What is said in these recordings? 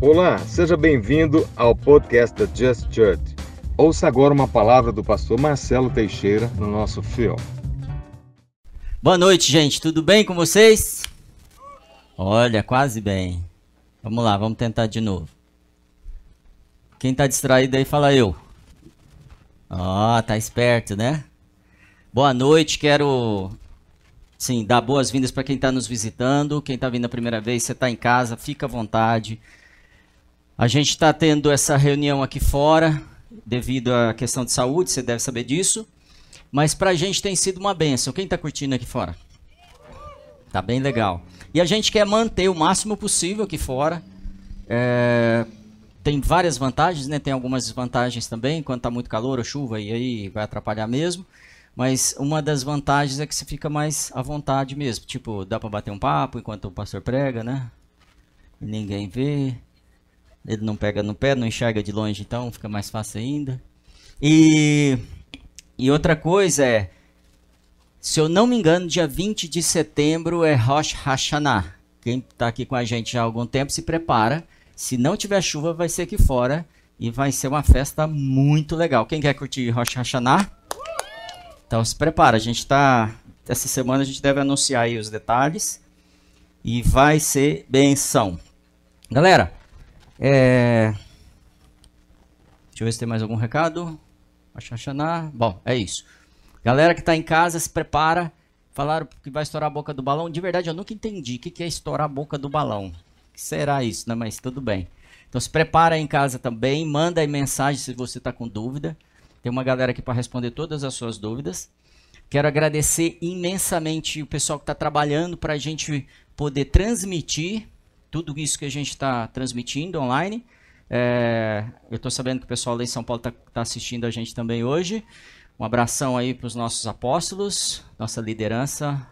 Olá, seja bem-vindo ao podcast da Just Church. Ouça agora uma palavra do pastor Marcelo Teixeira no nosso filme. Boa noite, gente. Tudo bem com vocês? Olha, quase bem. Vamos lá, vamos tentar de novo. Quem tá distraído aí, fala eu. Oh, tá esperto, né? Boa noite, quero sim dar boas-vindas para quem está nos visitando. Quem está vindo a primeira vez, você está em casa, fica à vontade. A gente está tendo essa reunião aqui fora devido à questão de saúde, você deve saber disso. Mas para a gente tem sido uma benção. Quem está curtindo aqui fora? Tá bem legal. E a gente quer manter o máximo possível aqui fora. É, tem várias vantagens, né? Tem algumas desvantagens também, quando está muito calor ou chuva, e aí vai atrapalhar mesmo. Mas uma das vantagens é que você fica mais à vontade mesmo. Tipo, dá para bater um papo enquanto o pastor prega, né? Ninguém vê. Ele não pega no pé, não enxerga de longe, então fica mais fácil ainda. E, e outra coisa é, se eu não me engano, dia 20 de setembro é Rosh Hashanah. Quem está aqui com a gente já há algum tempo se prepara. Se não tiver chuva, vai ser aqui fora. E vai ser uma festa muito legal. Quem quer curtir Rosh Hashanah? Então se prepara, a gente está. Essa semana a gente deve anunciar aí os detalhes. E vai ser benção. Galera, é... Deixa eu ver se tem mais algum recado. Bom, é isso. Galera que está em casa, se prepara. Falaram que vai estourar a boca do balão. De verdade, eu nunca entendi o que é estourar a boca do balão. O que será isso, né? Mas tudo bem. Então se prepara em casa também. Manda aí mensagem se você está com dúvida. Tem uma galera aqui para responder todas as suas dúvidas. Quero agradecer imensamente o pessoal que está trabalhando para a gente poder transmitir tudo isso que a gente está transmitindo online. É, eu estou sabendo que o pessoal lá em São Paulo está tá assistindo a gente também hoje. Um abração aí para os nossos apóstolos, nossa liderança,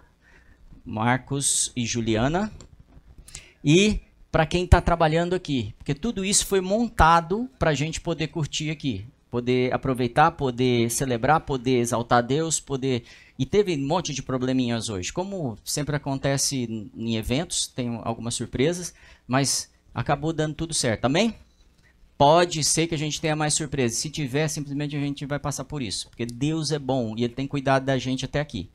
Marcos e Juliana. E para quem está trabalhando aqui, porque tudo isso foi montado para a gente poder curtir aqui, poder aproveitar, poder celebrar, poder exaltar Deus, poder e teve um monte de probleminhas hoje. Como sempre acontece em eventos, tem algumas surpresas, mas acabou dando tudo certo. Amém? Pode ser que a gente tenha mais surpresas. Se tiver, simplesmente a gente vai passar por isso. Porque Deus é bom e Ele tem cuidado da gente até aqui.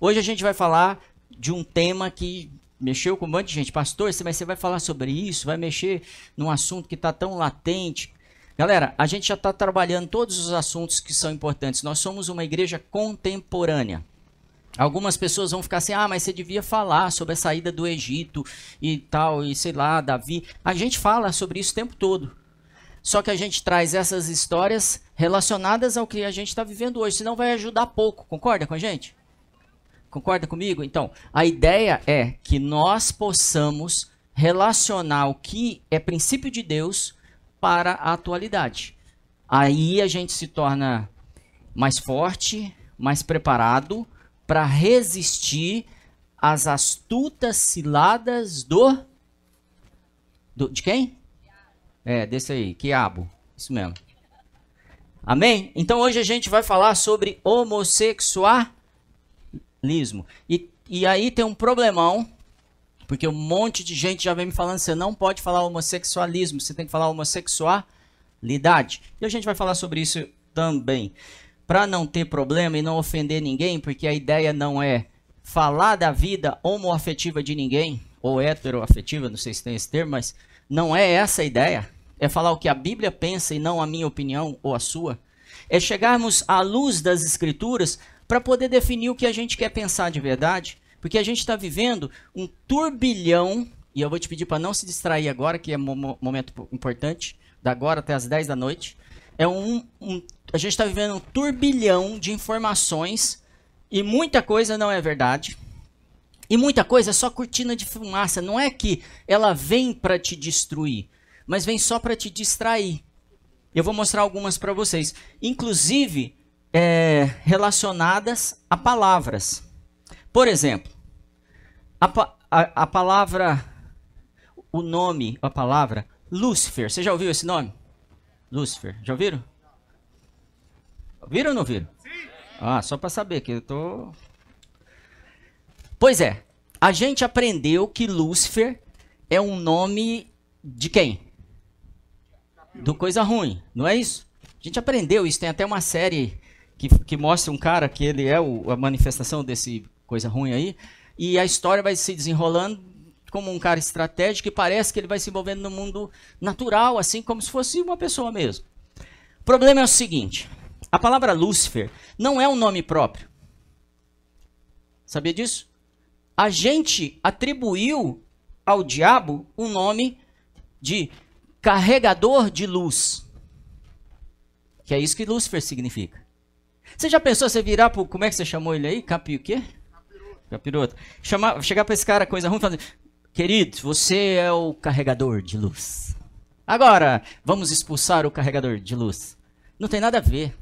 Hoje a gente vai falar de um tema que mexeu com um monte de gente. Pastor, mas você vai falar sobre isso? Vai mexer num assunto que está tão latente? Galera, a gente já está trabalhando todos os assuntos que são importantes. Nós somos uma igreja contemporânea. Algumas pessoas vão ficar assim, ah, mas você devia falar sobre a saída do Egito e tal, e sei lá, Davi. A gente fala sobre isso o tempo todo. Só que a gente traz essas histórias relacionadas ao que a gente está vivendo hoje, senão vai ajudar pouco. Concorda com a gente? Concorda comigo? Então, a ideia é que nós possamos relacionar o que é princípio de Deus para a atualidade. Aí a gente se torna mais forte, mais preparado para resistir às astutas ciladas do, do de quem? É, desse aí, quiabo. Isso mesmo. Amém? Então hoje a gente vai falar sobre homossexualismo. E, e aí tem um problemão porque um monte de gente já vem me falando, você não pode falar homossexualismo, você tem que falar homossexualidade. E a gente vai falar sobre isso também. Para não ter problema e não ofender ninguém, porque a ideia não é falar da vida homoafetiva de ninguém, ou heteroafetiva, não sei se tem esse termo, mas não é essa a ideia. É falar o que a Bíblia pensa e não a minha opinião ou a sua. É chegarmos à luz das Escrituras para poder definir o que a gente quer pensar de verdade porque a gente está vivendo um turbilhão, e eu vou te pedir para não se distrair agora, que é um momento importante, da agora até as 10 da noite. É um, um a gente está vivendo um turbilhão de informações e muita coisa não é verdade. E muita coisa é só cortina de fumaça. Não é que ela vem para te destruir, mas vem só para te distrair. Eu vou mostrar algumas para vocês, inclusive é, relacionadas a palavras. Por exemplo, a, a, a palavra, o nome, a palavra Lúcifer. Você já ouviu esse nome? Lúcifer. Já ouviram? Viram ou não viram? Sim. Ah, só para saber que eu tô. Pois é, a gente aprendeu que Lúcifer é um nome de quem? do coisa ruim, não é isso? A gente aprendeu isso, tem até uma série que, que mostra um cara que ele é o, a manifestação desse coisa ruim aí, e a história vai se desenrolando como um cara estratégico e parece que ele vai se envolvendo no mundo natural, assim como se fosse uma pessoa mesmo. O problema é o seguinte: a palavra Lúcifer não é um nome próprio. Sabia disso? A gente atribuiu ao diabo o nome de carregador de luz. Que é isso que Lúcifer significa. Você já pensou você virar pro. Como é que você chamou ele aí? Capi o quê? Capiroto. Chamar, chegar pra esse cara, coisa ruim, e falar: Querido, você é o carregador de luz. Agora, vamos expulsar o carregador de luz. Não tem nada a ver.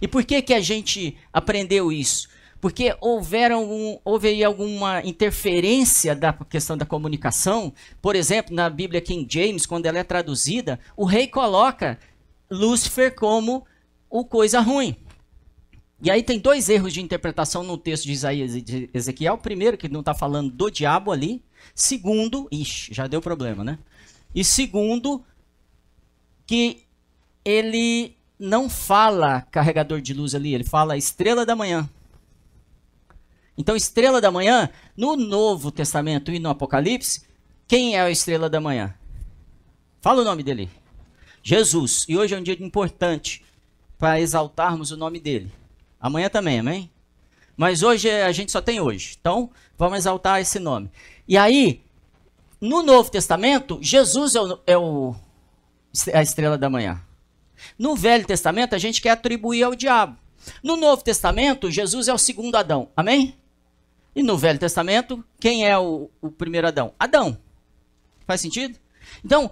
E por que, que a gente aprendeu isso? Porque houveram houve aí alguma interferência da questão da comunicação. Por exemplo, na Bíblia King James, quando ela é traduzida, o rei coloca Lúcifer como o coisa ruim. E aí tem dois erros de interpretação no texto de Isaías e de Ezequiel. Primeiro, que não está falando do diabo ali. Segundo, ixi, já deu problema, né? E segundo, que ele não fala carregador de luz ali, ele fala estrela da manhã. Então, estrela da manhã, no Novo Testamento e no Apocalipse, quem é a estrela da manhã? Fala o nome dele. Jesus. E hoje é um dia importante para exaltarmos o nome dele. Amanhã também, amém? Mas hoje a gente só tem hoje. Então, vamos exaltar esse nome. E aí, no Novo Testamento, Jesus é, o, é o, a estrela da manhã. No Velho Testamento, a gente quer atribuir ao diabo. No Novo Testamento, Jesus é o segundo Adão. Amém? E no Velho Testamento, quem é o, o primeiro Adão? Adão. Faz sentido? Então,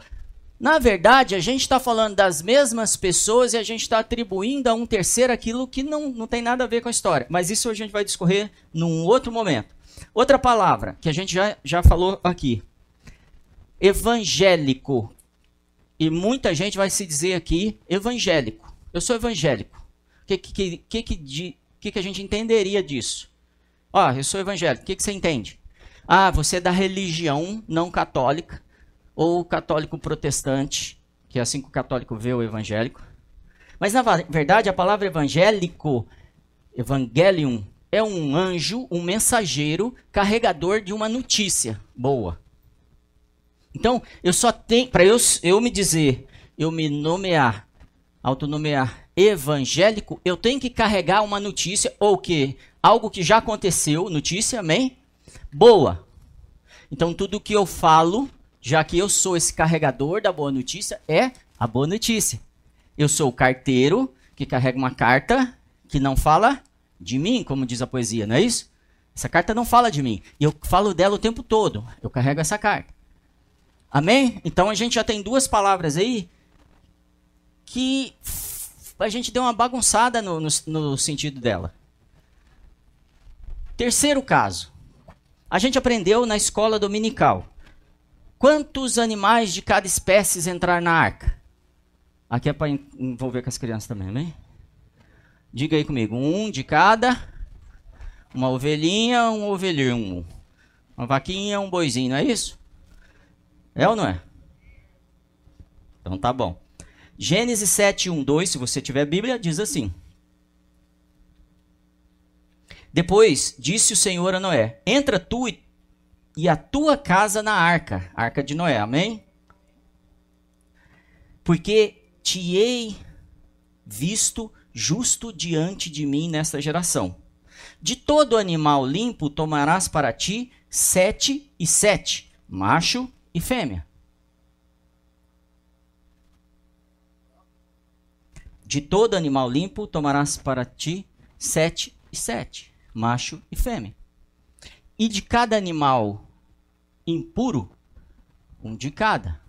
na verdade, a gente está falando das mesmas pessoas e a gente está atribuindo a um terceiro aquilo que não, não tem nada a ver com a história. Mas isso a gente vai discorrer num outro momento. Outra palavra que a gente já, já falou aqui: evangélico. E muita gente vai se dizer aqui evangélico. Eu sou evangélico. O que, que, que, que, que, que a gente entenderia disso? Ó, eu sou evangélico. O que, que você entende? Ah, você é da religião não católica ou católico protestante, que é assim que o católico vê o evangélico. Mas na verdade a palavra evangélico, evangelium, é um anjo, um mensageiro, carregador de uma notícia boa. Então, eu só tenho, para eu, eu me dizer, eu me nomear, autonomear evangélico, eu tenho que carregar uma notícia, ou que algo que já aconteceu, notícia, amém? Boa. Então, tudo que eu falo, já que eu sou esse carregador da boa notícia, é a boa notícia. Eu sou o carteiro que carrega uma carta que não fala de mim, como diz a poesia, não é isso? Essa carta não fala de mim. E eu falo dela o tempo todo. Eu carrego essa carta. Amém? Então a gente já tem duas palavras aí que a gente deu uma bagunçada no, no, no sentido dela. Terceiro caso. A gente aprendeu na escola dominical. Quantos animais de cada espécie entrar na arca? Aqui é para envolver com as crianças também, amém? Diga aí comigo. Um de cada. Uma ovelhinha, um ovelhinho. Uma vaquinha, um boizinho, não é isso? É ou não é? Então tá bom. Gênesis 7, 1, 2, se você tiver Bíblia, diz assim. Depois disse o Senhor a Noé: Entra tu e, e a tua casa na arca, arca de Noé, amém? Porque te hei visto justo diante de mim nesta geração. De todo animal limpo tomarás para ti sete e sete, macho e fêmea. De todo animal limpo tomarás para ti sete e sete, macho e fêmea. E de cada animal impuro, um de cada.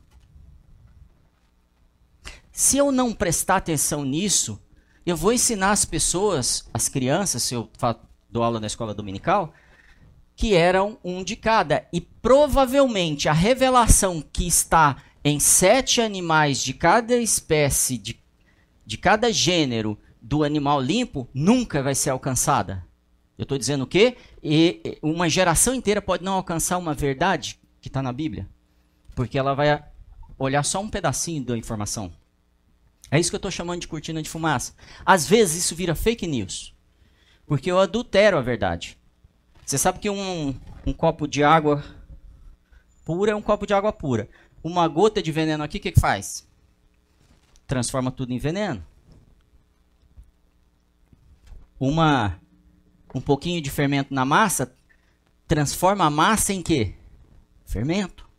Se eu não prestar atenção nisso, eu vou ensinar as pessoas, as crianças, se eu dou aula na escola dominical, que eram um de cada. E provavelmente a revelação que está em sete animais de cada espécie, de, de cada gênero do animal limpo, nunca vai ser alcançada. Eu estou dizendo o quê? E uma geração inteira pode não alcançar uma verdade que está na Bíblia, porque ela vai olhar só um pedacinho da informação. É isso que eu estou chamando de cortina de fumaça. Às vezes isso vira fake news. Porque eu adultero a verdade. Você sabe que um, um copo de água pura é um copo de água pura. Uma gota de veneno aqui, o que, que faz? Transforma tudo em veneno. Uma, um pouquinho de fermento na massa transforma a massa em quê? Fermento.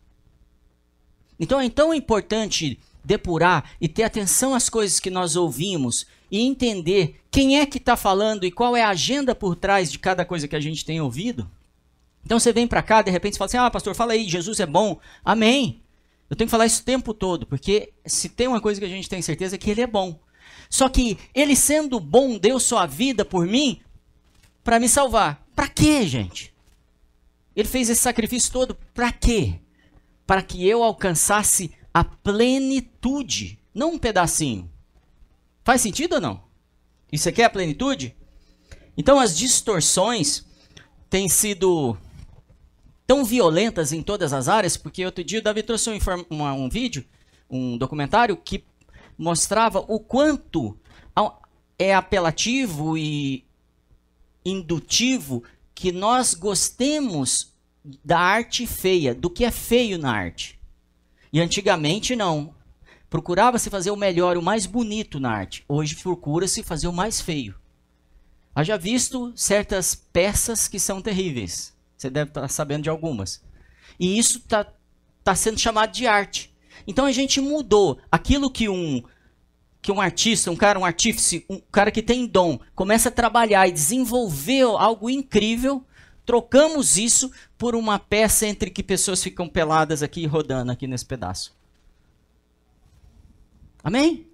Então é tão importante depurar e ter atenção às coisas que nós ouvimos e entender quem é que está falando e qual é a agenda por trás de cada coisa que a gente tem ouvido. Então você vem para cá, de repente você fala assim: Ah, pastor, fala aí, Jesus é bom. Amém. Eu tenho que falar isso o tempo todo, porque se tem uma coisa que a gente tem certeza é que ele é bom. Só que ele sendo bom, deu sua vida por mim para me salvar. Para quê, gente? Ele fez esse sacrifício todo para quê? Para que eu alcançasse a plenitude, não um pedacinho. Faz sentido ou não? Isso aqui é a plenitude? Então as distorções têm sido tão violentas em todas as áreas, porque outro dia o Davi trouxe um, um, um vídeo, um documentário que mostrava o quanto é apelativo e indutivo que nós gostemos da arte feia, do que é feio na arte. E antigamente não. Procurava-se fazer o melhor, o mais bonito na arte. Hoje procura-se fazer o mais feio. Haja visto certas peças que são terríveis. Você deve estar sabendo de algumas. E isso está tá sendo chamado de arte. Então a gente mudou aquilo que um que um artista, um cara, um artífice, um cara que tem dom, começa a trabalhar e desenvolver algo incrível, trocamos isso por uma peça entre que pessoas ficam peladas aqui rodando aqui nesse pedaço. Amém?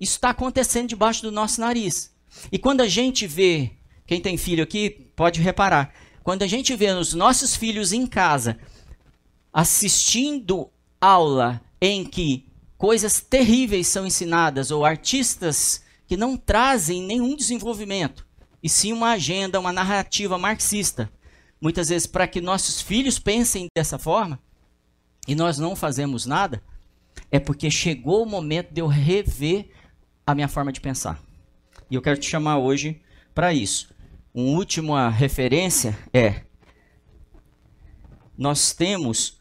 Isso está acontecendo debaixo do nosso nariz. E quando a gente vê, quem tem filho aqui pode reparar, quando a gente vê os nossos filhos em casa assistindo aula em que coisas terríveis são ensinadas ou artistas que não trazem nenhum desenvolvimento, e sim uma agenda, uma narrativa marxista. Muitas vezes para que nossos filhos pensem dessa forma e nós não fazemos nada, é porque chegou o momento de eu rever a minha forma de pensar. E eu quero te chamar hoje para isso. Uma última referência é: nós temos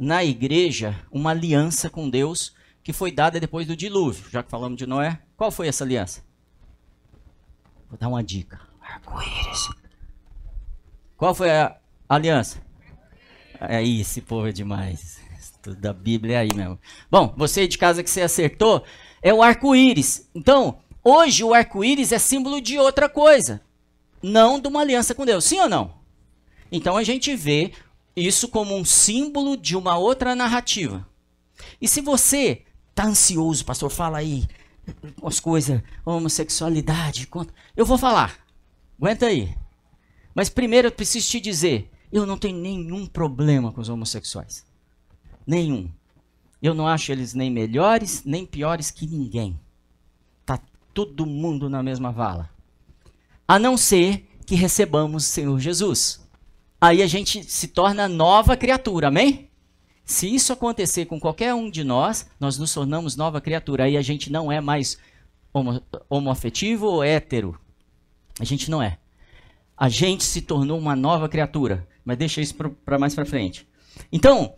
na igreja uma aliança com Deus que foi dada depois do dilúvio. Já que falamos de Noé, qual foi essa aliança? Vou dar uma dica. Arco-íris. Qual foi a aliança? É isso, povo é demais. Tudo da Bíblia é aí mesmo. Bom, você de casa que você acertou, é o arco-íris. Então, hoje o arco-íris é símbolo de outra coisa. Não de uma aliança com Deus. Sim ou não? Então a gente vê isso como um símbolo de uma outra narrativa. E se você tá ansioso, pastor, fala aí, as coisas, homossexualidade, eu vou falar. Aguenta aí. Mas primeiro eu preciso te dizer, eu não tenho nenhum problema com os homossexuais. Nenhum. Eu não acho eles nem melhores, nem piores que ninguém. Tá todo mundo na mesma vala. A não ser que recebamos o Senhor Jesus. Aí a gente se torna nova criatura, amém? Se isso acontecer com qualquer um de nós, nós nos tornamos nova criatura. Aí a gente não é mais homo, homoafetivo ou hétero. A gente não é. A gente se tornou uma nova criatura. Mas deixa isso para mais para frente. Então,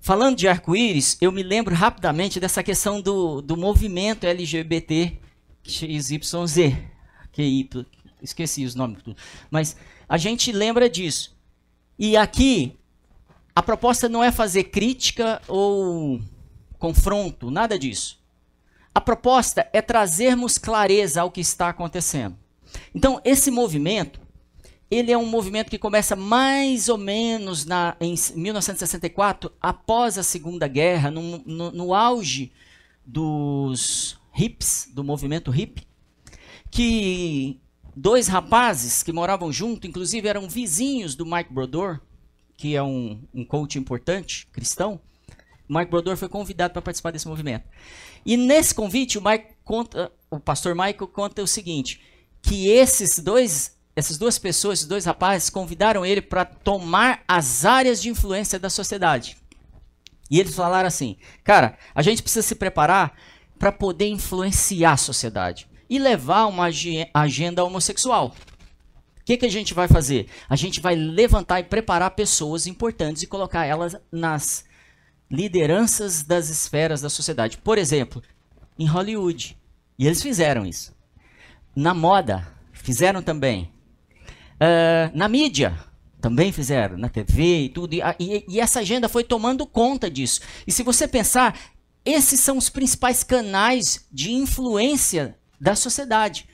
falando de arco-íris, eu me lembro rapidamente dessa questão do, do movimento LGBT XYZ. QI, esqueci os nomes. Mas a gente lembra disso. E aqui, a proposta não é fazer crítica ou confronto, nada disso. A proposta é trazermos clareza ao que está acontecendo. Então, esse movimento, ele é um movimento que começa mais ou menos na, em 1964, após a Segunda Guerra, no, no, no auge dos hips, do movimento hip, que dois rapazes que moravam junto, inclusive eram vizinhos do Mike Brodor, que é um, um coach importante, cristão, Mike Brodor foi convidado para participar desse movimento. E nesse convite, o, Mike conta, o pastor Michael conta o seguinte: que esses dois, essas duas pessoas, esses dois rapazes, convidaram ele para tomar as áreas de influência da sociedade. E eles falaram assim: cara, a gente precisa se preparar para poder influenciar a sociedade e levar uma agenda homossexual. O que, que a gente vai fazer? A gente vai levantar e preparar pessoas importantes e colocar elas nas lideranças das esferas da sociedade. Por exemplo, em Hollywood. E eles fizeram isso. Na moda, fizeram também. Uh, na mídia, também fizeram. Na TV e tudo. E, e, e essa agenda foi tomando conta disso. E se você pensar, esses são os principais canais de influência da sociedade.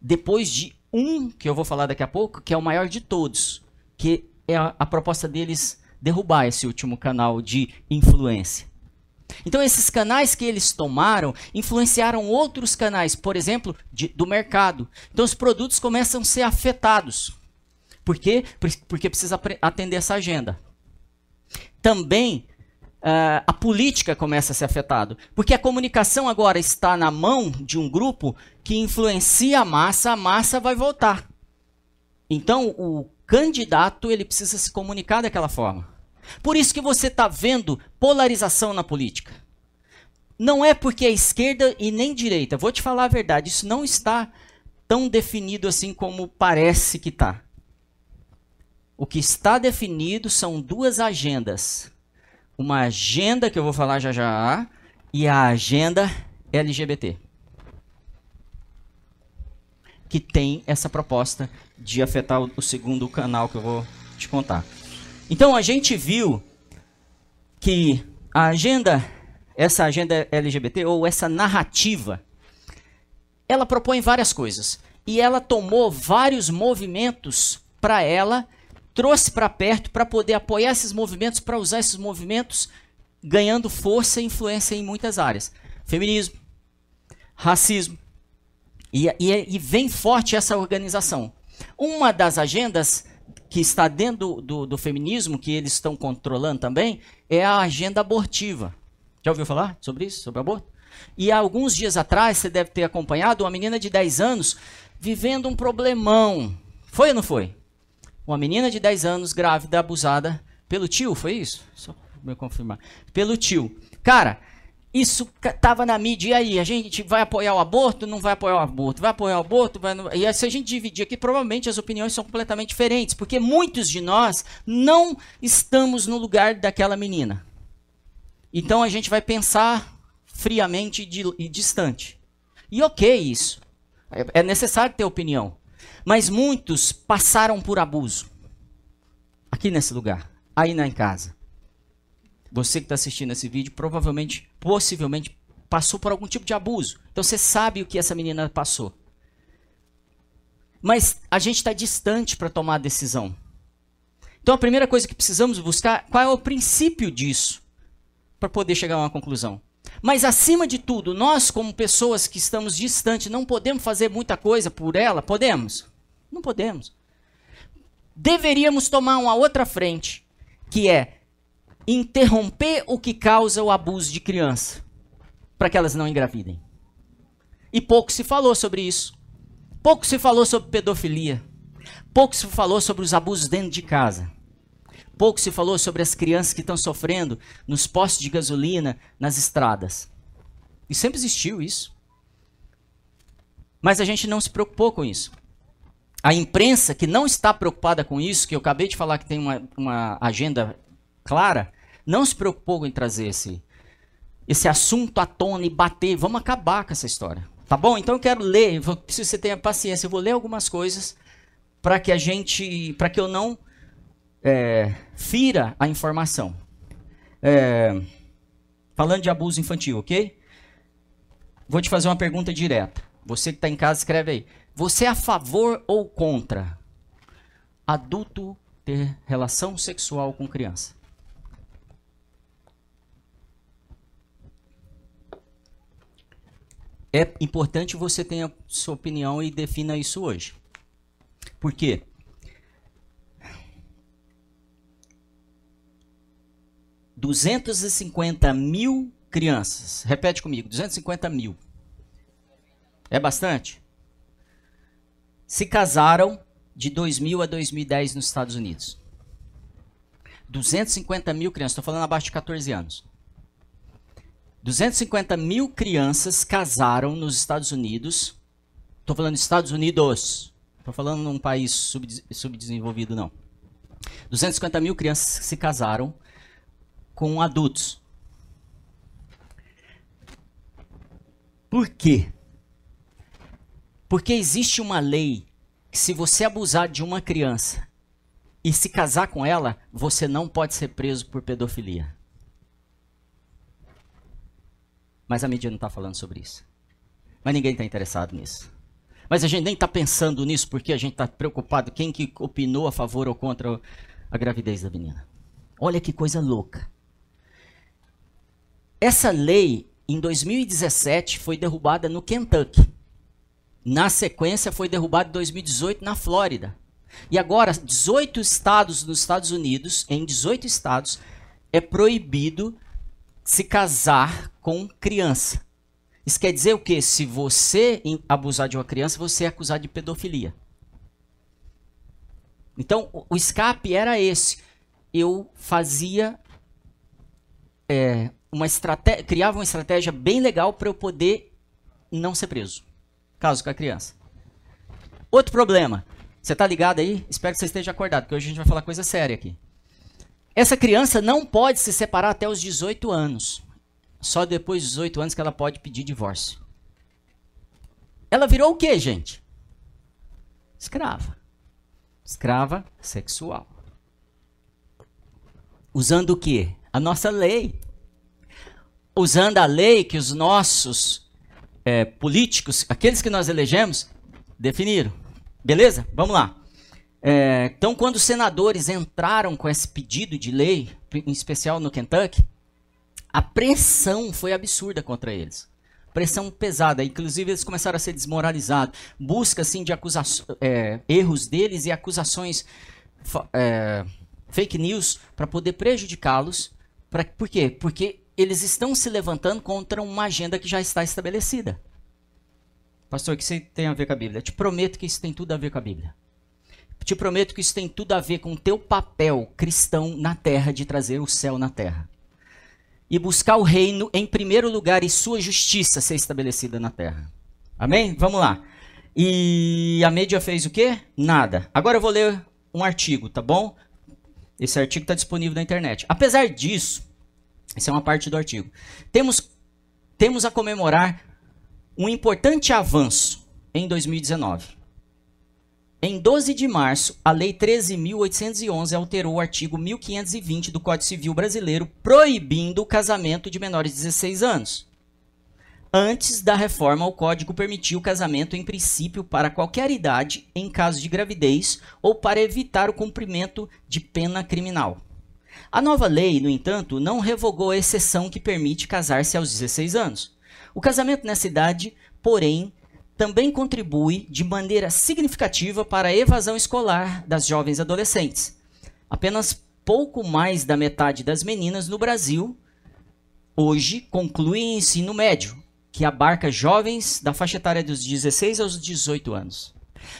Depois de um, que eu vou falar daqui a pouco, que é o maior de todos, que é a, a proposta deles derrubar esse último canal de influência. Então, esses canais que eles tomaram influenciaram outros canais, por exemplo, de, do mercado. Então, os produtos começam a ser afetados. Por quê? Porque precisa atender essa agenda. Também uh, a política começa a ser afetada. Porque a comunicação agora está na mão de um grupo que influencia a massa, a massa vai votar. Então, o candidato ele precisa se comunicar daquela forma. Por isso que você está vendo polarização na política. Não é porque é esquerda e nem direita. Vou te falar a verdade, isso não está tão definido assim como parece que está. O que está definido são duas agendas uma agenda que eu vou falar já já e a agenda LGBT. Que tem essa proposta de afetar o, segundo canal que eu vou te contar. Então a gente viu que a agenda, essa agenda LGBT ou essa narrativa, ela propõe várias coisas e ela tomou vários movimentos para ela trouxe para perto para poder apoiar esses movimentos, para usar esses movimentos, ganhando força e influência em muitas áreas. Feminismo, racismo. E, e, e vem forte essa organização. Uma das agendas que está dentro do, do, do, feminismo, que eles estão controlando também, é a agenda abortiva. Já ouviu falar sobre isso, sobre aborto? E há alguns dias atrás, você deve ter acompanhado uma menina de 10 anos vivendo um problemão. Foi ou não foi? Uma menina de 10 anos grávida, abusada pelo tio, foi isso? Só me confirmar. Pelo tio. Cara, isso tava na mídia. E aí, a gente vai apoiar o aborto? Não vai apoiar o aborto? Vai apoiar o aborto? Vai. E aí, se a gente dividir aqui, provavelmente as opiniões são completamente diferentes, porque muitos de nós não estamos no lugar daquela menina. Então a gente vai pensar friamente e distante. E ok isso. É, é necessário ter opinião. Mas muitos passaram por abuso. Aqui nesse lugar, aí na em casa. Você que está assistindo esse vídeo, provavelmente, possivelmente, passou por algum tipo de abuso. Então você sabe o que essa menina passou. Mas a gente está distante para tomar a decisão. Então a primeira coisa que precisamos buscar, qual é o princípio disso? Para poder chegar a uma conclusão. Mas acima de tudo, nós como pessoas que estamos distantes, não podemos fazer muita coisa por ela? Podemos? Não podemos. Deveríamos tomar uma outra frente, que é interromper o que causa o abuso de criança, para que elas não engravidem. E pouco se falou sobre isso. Pouco se falou sobre pedofilia. Pouco se falou sobre os abusos dentro de casa. Pouco se falou sobre as crianças que estão sofrendo nos postos de gasolina, nas estradas. E sempre existiu isso. Mas a gente não se preocupou com isso a imprensa que não está preocupada com isso, que eu acabei de falar que tem uma, uma agenda clara, não se preocupou em trazer esse, esse assunto à tona e bater. Vamos acabar com essa história. Tá bom? Então eu quero ler, vou, preciso que você tenha paciência. Eu vou ler algumas coisas para que a gente, para que eu não é, fira a informação. É, falando de abuso infantil, ok? Vou te fazer uma pergunta direta. Você que está em casa, escreve aí. Você é a favor ou contra adulto ter relação sexual com criança? É importante você tenha sua opinião e defina isso hoje. Por quê? Duzentos e cinquenta mil crianças. Repete comigo, 250 mil. É bastante? Se casaram de 2000 a 2010 nos Estados Unidos. 250 mil crianças, estou falando abaixo de 14 anos. 250 mil crianças casaram nos Estados Unidos. Estou falando Estados Unidos. Estou falando num país subdesenvolvido, não. 250 mil crianças se casaram com adultos. Por quê? Porque existe uma lei que se você abusar de uma criança e se casar com ela, você não pode ser preso por pedofilia. Mas a mídia não está falando sobre isso. Mas ninguém está interessado nisso. Mas a gente nem está pensando nisso porque a gente está preocupado quem que opinou a favor ou contra a gravidez da menina. Olha que coisa louca. Essa lei, em 2017, foi derrubada no Kentucky. Na sequência, foi derrubada em 2018 na Flórida. E agora, 18 estados nos Estados Unidos, em 18 estados, é proibido se casar com criança. Isso quer dizer o quê? Se você abusar de uma criança, você é acusado de pedofilia. Então, o escape era esse. Eu fazia é, uma estratégia, criava uma estratégia bem legal para eu poder não ser preso, caso com a criança. Outro problema. Você está ligado aí? Espero que você esteja acordado, porque hoje a gente vai falar coisa séria aqui. Essa criança não pode se separar até os 18 anos. Só depois dos 18 anos que ela pode pedir divórcio. Ela virou o que, gente? Escrava. Escrava sexual. Usando o que? A nossa lei. Usando a lei que os nossos é, políticos, aqueles que nós elegemos, definiram. Beleza? Vamos lá. É, então, quando os senadores entraram com esse pedido de lei, em especial no Kentucky, a pressão foi absurda contra eles. Pressão pesada. Inclusive, eles começaram a ser desmoralizados. Busca, assim, de é, erros deles e acusações, é, fake news, para poder prejudicá-los. Por quê? Porque eles estão se levantando contra uma agenda que já está estabelecida. Pastor, o que isso tem a ver com a Bíblia? Eu te prometo que isso tem tudo a ver com a Bíblia. Te prometo que isso tem tudo a ver com o teu papel cristão na terra de trazer o céu na terra. E buscar o reino em primeiro lugar e sua justiça ser estabelecida na terra. Amém? Vamos lá. E a mídia fez o quê? Nada. Agora eu vou ler um artigo, tá bom? Esse artigo está disponível na internet. Apesar disso, essa é uma parte do artigo. Temos, temos a comemorar um importante avanço em 2019. Em 12 de março, a Lei 13.811 alterou o artigo 1520 do Código Civil Brasileiro, proibindo o casamento de menores de 16 anos. Antes da reforma, o Código permitia o casamento em princípio para qualquer idade, em caso de gravidez ou para evitar o cumprimento de pena criminal. A nova lei, no entanto, não revogou a exceção que permite casar-se aos 16 anos. O casamento nessa idade, porém, também contribui de maneira significativa para a evasão escolar das jovens adolescentes. Apenas pouco mais da metade das meninas no Brasil hoje concluem ensino médio, que abarca jovens da faixa etária dos 16 aos 18 anos.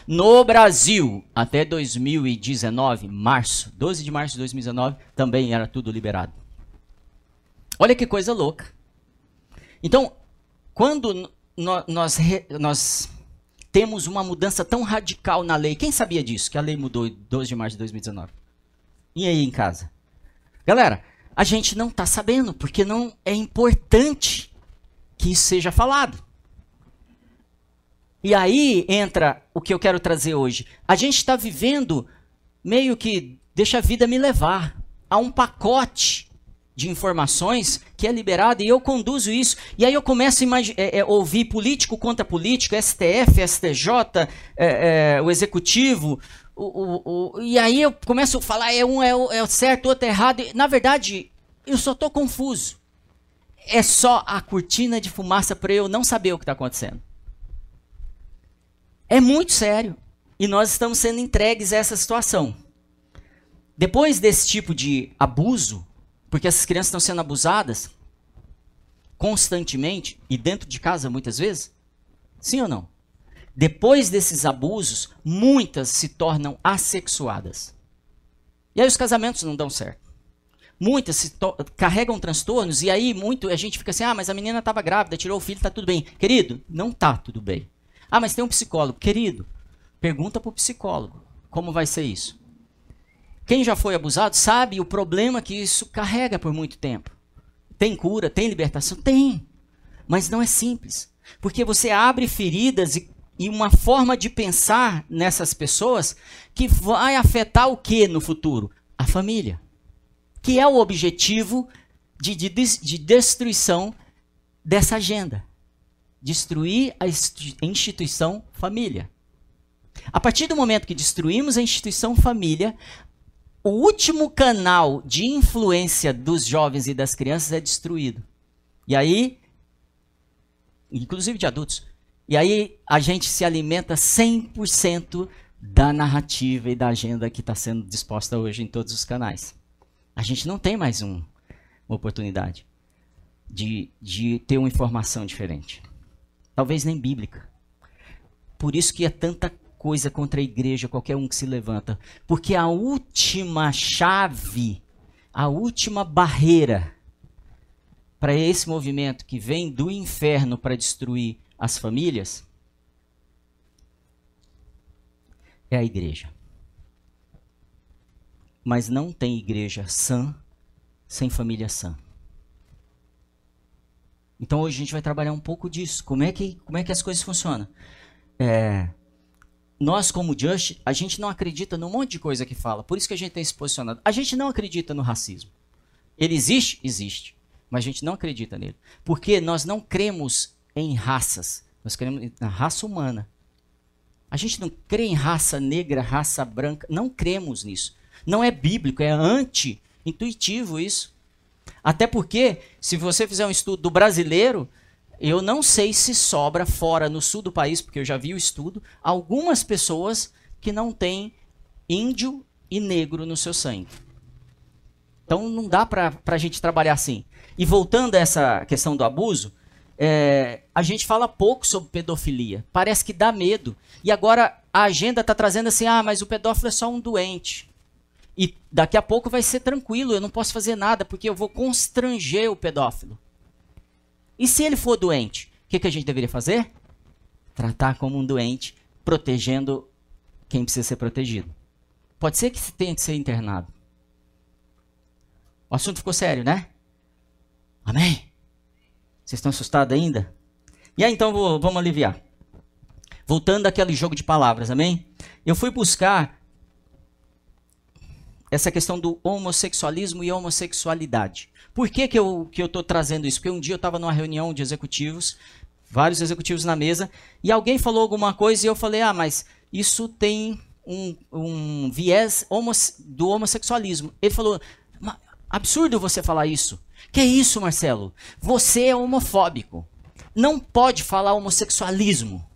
No Brasil, até 2019, março, 12 de março de 2019, também era tudo liberado. Olha que coisa louca. Então, quando nós, nós temos uma mudança tão radical na lei. Quem sabia disso? Que a lei mudou em 12 de março de 2019. E aí em casa? Galera, a gente não está sabendo, porque não é importante que isso seja falado. E aí entra o que eu quero trazer hoje. A gente está vivendo meio que deixa a vida me levar a um pacote de informações que é liberado e eu conduzo isso. E aí eu começo a é, é, ouvir político contra político, STF, STJ, é, é, o executivo. O, o, o, e aí eu começo a falar, é um é, é certo, outro é errado. E, na verdade, eu só estou confuso. É só a cortina de fumaça para eu não saber o que está acontecendo. É muito sério. E nós estamos sendo entregues a essa situação. Depois desse tipo de abuso, porque essas crianças estão sendo abusadas constantemente e dentro de casa muitas vezes? Sim ou não? Depois desses abusos, muitas se tornam assexuadas. E aí os casamentos não dão certo. muitas carregam transtornos e aí muito a gente fica assim: "Ah, mas a menina estava grávida, tirou o filho, tá tudo bem". Querido, não tá tudo bem. Ah, mas tem um psicólogo. Querido, pergunta pro psicólogo como vai ser isso. Quem já foi abusado sabe o problema que isso carrega por muito tempo. Tem cura, tem libertação? Tem. Mas não é simples. Porque você abre feridas e, e uma forma de pensar nessas pessoas que vai afetar o que no futuro? A família. Que é o objetivo de, de, de destruição dessa agenda. Destruir a instituição família. A partir do momento que destruímos a instituição família, o último canal de influência dos jovens e das crianças é destruído. E aí, inclusive de adultos, e aí a gente se alimenta 100% da narrativa e da agenda que está sendo disposta hoje em todos os canais. A gente não tem mais um, uma oportunidade de, de ter uma informação diferente. Talvez nem bíblica. Por isso que é tanta coisa contra a igreja, qualquer um que se levanta. Porque a última chave, a última barreira para esse movimento que vem do inferno para destruir as famílias é a igreja. Mas não tem igreja sã sem família sã. Então hoje a gente vai trabalhar um pouco disso. Como é que, como é que as coisas funcionam? É, nós, como Just, a gente não acredita num monte de coisa que fala. Por isso que a gente tem se posicionado. A gente não acredita no racismo. Ele existe? Existe. Mas a gente não acredita nele. Porque nós não cremos em raças. Nós cremos na raça humana. A gente não crê em raça negra, raça branca. Não cremos nisso. Não é bíblico, é anti-intuitivo isso. Até porque, se você fizer um estudo do brasileiro, eu não sei se sobra fora no sul do país, porque eu já vi o estudo, algumas pessoas que não têm índio e negro no seu sangue. Então não dá para a gente trabalhar assim. E voltando a essa questão do abuso, é, a gente fala pouco sobre pedofilia. Parece que dá medo. E agora a agenda está trazendo assim: ah, mas o pedófilo é só um doente. Daqui a pouco vai ser tranquilo, eu não posso fazer nada porque eu vou constranger o pedófilo. E se ele for doente, o que, que a gente deveria fazer? Tratar como um doente, protegendo quem precisa ser protegido. Pode ser que tenha que ser internado. O assunto ficou sério, né? Amém? Vocês estão assustados ainda? E aí, então, vou, vamos aliviar. Voltando àquele jogo de palavras, amém? Eu fui buscar essa questão do homossexualismo e homossexualidade. Por que, que eu estou que eu trazendo isso? Porque um dia eu estava numa reunião de executivos, vários executivos na mesa, e alguém falou alguma coisa e eu falei, ah, mas isso tem um, um viés do homossexualismo. Ele falou, absurdo você falar isso. Que isso, Marcelo? Você é homofóbico. Não pode falar homossexualismo.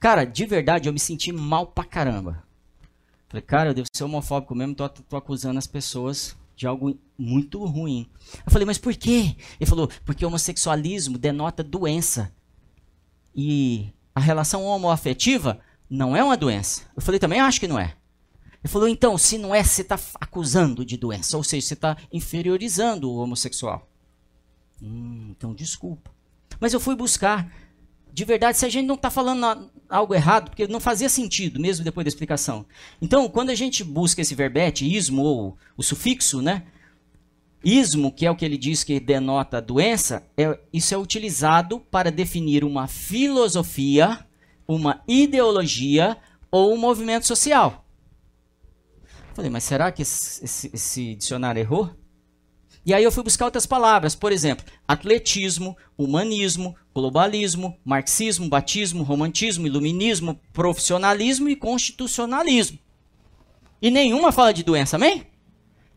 Cara, de verdade, eu me senti mal pra caramba. Falei, cara, eu devo ser homofóbico mesmo, tô, tô acusando as pessoas de algo muito ruim. Eu falei, mas por quê? Ele falou, porque homossexualismo denota doença. E a relação homoafetiva não é uma doença. Eu falei, também acho que não é. Ele falou, então, se não é, você está acusando de doença, ou seja, você está inferiorizando o homossexual. Hum, então, desculpa. Mas eu fui buscar de verdade, se a gente não está falando algo errado, porque não fazia sentido, mesmo depois da explicação. Então, quando a gente busca esse verbete, ismo, ou o sufixo, né? Ismo, que é o que ele diz que denota doença, é, isso é utilizado para definir uma filosofia, uma ideologia ou um movimento social. Falei, mas será que esse, esse, esse dicionário errou? E aí eu fui buscar outras palavras, por exemplo, atletismo, humanismo, globalismo, marxismo, batismo, romantismo, iluminismo, profissionalismo e constitucionalismo. E nenhuma fala de doença, amém?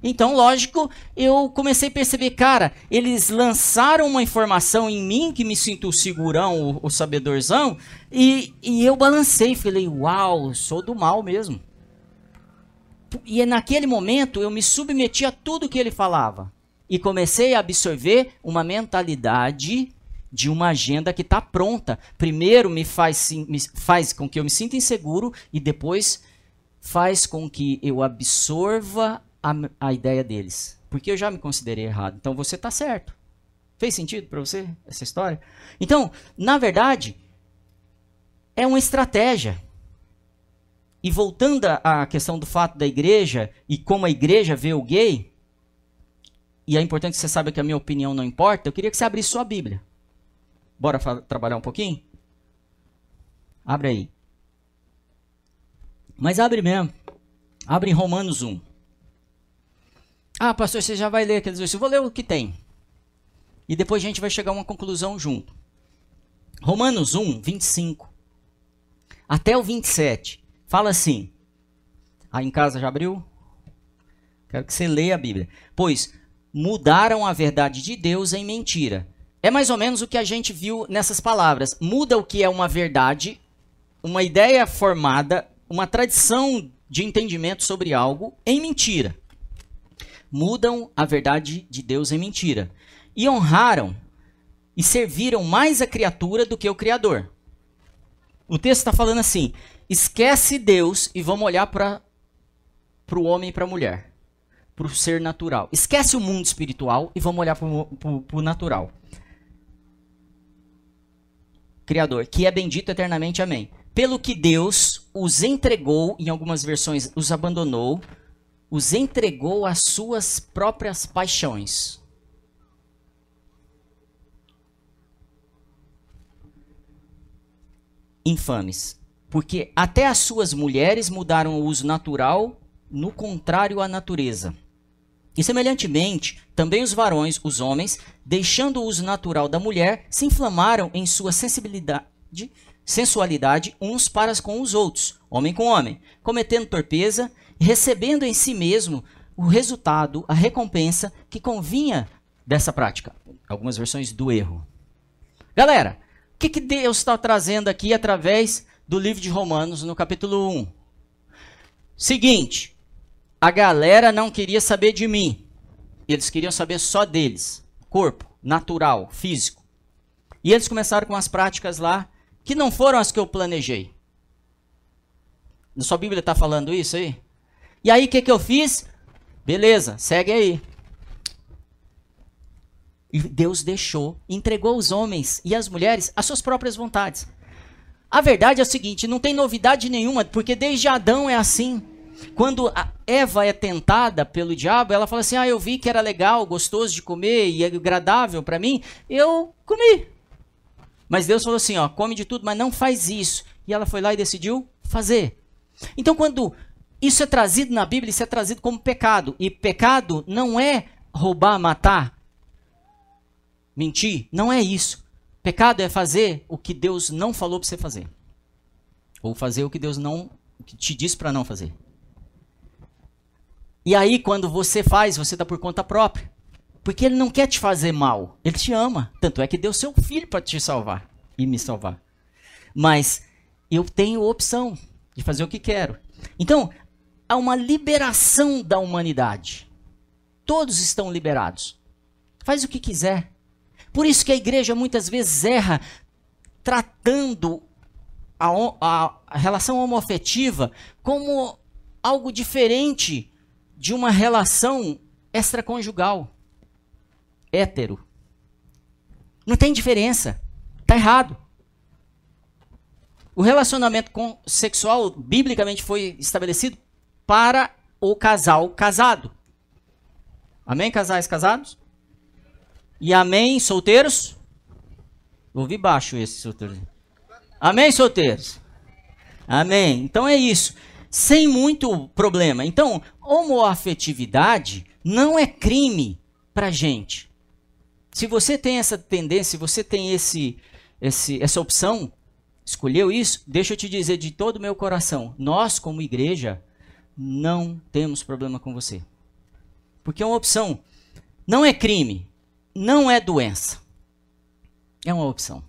Então, lógico, eu comecei a perceber, cara, eles lançaram uma informação em mim que me sinto segurão, o, o sabedorzão, e, e eu balancei, falei, uau, sou do mal mesmo. E naquele momento eu me submeti a tudo que ele falava e comecei a absorver uma mentalidade de uma agenda que está pronta. Primeiro me faz, me faz com que eu me sinta inseguro e depois faz com que eu absorva a, a ideia deles. porque eu já me considerei errado. Então você está certo. Fez sentido para você essa história? Então, na verdade, é uma estratégia. E voltando à questão do fato da igreja e como a igreja vê o gay, e é importante que você saiba que a minha opinião não importa, eu queria que você abrisse sua Bíblia. Bora trabalhar um pouquinho? Abre aí. Mas abre mesmo. Abre em Romanos 1. Ah, pastor, você já vai ler aqueles versículos. Vou ler o que tem. E depois a gente vai chegar a uma conclusão junto. Romanos 1, 25. Até o 27. Fala assim. Aí em casa já abriu? Quero que você leia a Bíblia. Pois mudaram a verdade de Deus em mentira. É mais ou menos o que a gente viu nessas palavras. Muda o que é uma verdade, uma ideia formada, uma tradição de entendimento sobre algo em mentira. Mudam a verdade de Deus em mentira. E honraram e serviram mais a criatura do que o Criador. O texto está falando assim: esquece Deus e vamos olhar para o homem e para a mulher, para o ser natural. Esquece o mundo espiritual e vamos olhar para o natural. Criador, que é bendito eternamente. Amém. Pelo que Deus os entregou, em algumas versões, os abandonou, os entregou às suas próprias paixões. infames, porque até as suas mulheres mudaram o uso natural no contrário à natureza. E semelhantemente, também os varões, os homens, deixando o uso natural da mulher, se inflamaram em sua sensibilidade, sensualidade uns para com os outros, homem com homem, cometendo torpeza e recebendo em si mesmo o resultado, a recompensa que convinha dessa prática. Algumas versões do erro. Galera, que, que Deus está trazendo aqui através do livro de Romanos, no capítulo 1? Seguinte, a galera não queria saber de mim. Eles queriam saber só deles. Corpo, natural, físico. E eles começaram com as práticas lá que não foram as que eu planejei. Na sua Bíblia está falando isso aí? E aí o que, que eu fiz? Beleza, segue aí. E Deus deixou, entregou os homens e as mulheres às suas próprias vontades. A verdade é o seguinte: não tem novidade nenhuma, porque desde Adão é assim. Quando Eva é tentada pelo diabo, ela fala assim: Ah, eu vi que era legal, gostoso de comer e agradável para mim, eu comi. Mas Deus falou assim: Ó, come de tudo, mas não faz isso. E ela foi lá e decidiu fazer. Então, quando isso é trazido na Bíblia, isso é trazido como pecado. E pecado não é roubar, matar, mentir, não é isso. Pecado é fazer o que Deus não falou para você fazer. Ou fazer o que Deus não que te disse para não fazer. E aí, quando você faz, você está por conta própria. Porque ele não quer te fazer mal. Ele te ama. Tanto é que deu seu filho para te salvar e me salvar. Mas eu tenho opção de fazer o que quero. Então, há uma liberação da humanidade. Todos estão liberados. Faz o que quiser. Por isso que a igreja muitas vezes erra tratando a, a relação homoafetiva como algo diferente de uma relação extraconjugal, hétero. Não tem diferença. Está errado. O relacionamento sexual, biblicamente, foi estabelecido para o casal casado. Amém, casais casados? E amém, solteiros? Ouvi baixo esse solteiro. Amém, solteiros? Amém. Então é isso. Sem muito problema. Então, homoafetividade não é crime pra gente. Se você tem essa tendência, se você tem esse, esse, essa opção, escolheu isso, deixa eu te dizer de todo o meu coração, nós como igreja não temos problema com você. Porque é uma opção. Não é crime não é doença. É uma opção.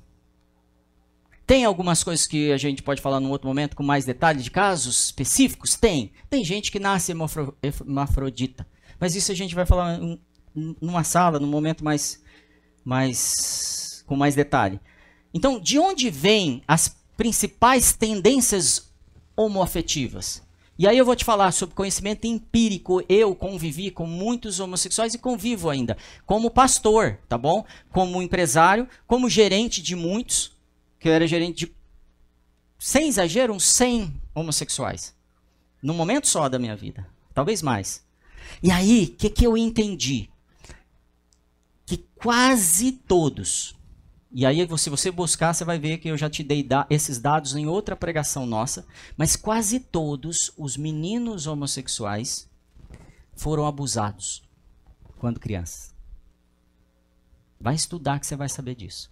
Tem algumas coisas que a gente pode falar num outro momento com mais detalhes de casos específicos? Tem. Tem gente que nasce hermafrodita. Mas isso a gente vai falar numa sala, num momento mais, mais com mais detalhe. Então, de onde vêm as principais tendências homoafetivas? E aí eu vou te falar sobre conhecimento empírico. Eu convivi com muitos homossexuais e convivo ainda. Como pastor, tá bom? Como empresário, como gerente de muitos, que eu era gerente de, sem exagero, uns 100 homossexuais. Num momento só da minha vida. Talvez mais. E aí, o que, que eu entendi? Que quase todos e aí, se você buscar, você vai ver que eu já te dei da esses dados em outra pregação nossa. Mas quase todos os meninos homossexuais foram abusados quando crianças. Vai estudar que você vai saber disso.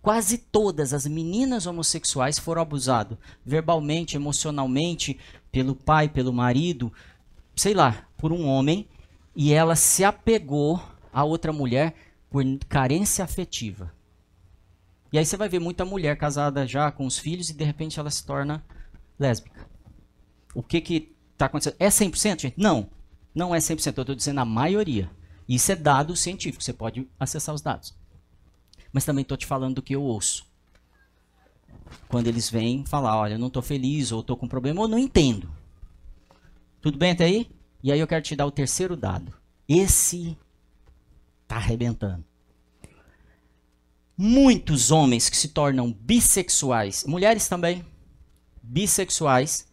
Quase todas as meninas homossexuais foram abusadas verbalmente, emocionalmente, pelo pai, pelo marido, sei lá, por um homem. E ela se apegou a outra mulher por carência afetiva. E aí você vai ver muita mulher casada já com os filhos e de repente ela se torna lésbica. O que que está acontecendo? É 100%, gente? Não. Não é 100%. Eu estou dizendo a maioria. Isso é dado científico. Você pode acessar os dados. Mas também estou te falando do que eu ouço. Quando eles vêm falar, olha, eu não estou feliz, ou estou com problema, ou não entendo. Tudo bem até aí? E aí eu quero te dar o terceiro dado. Esse Tá arrebentando. Muitos homens que se tornam bissexuais, mulheres também, bissexuais,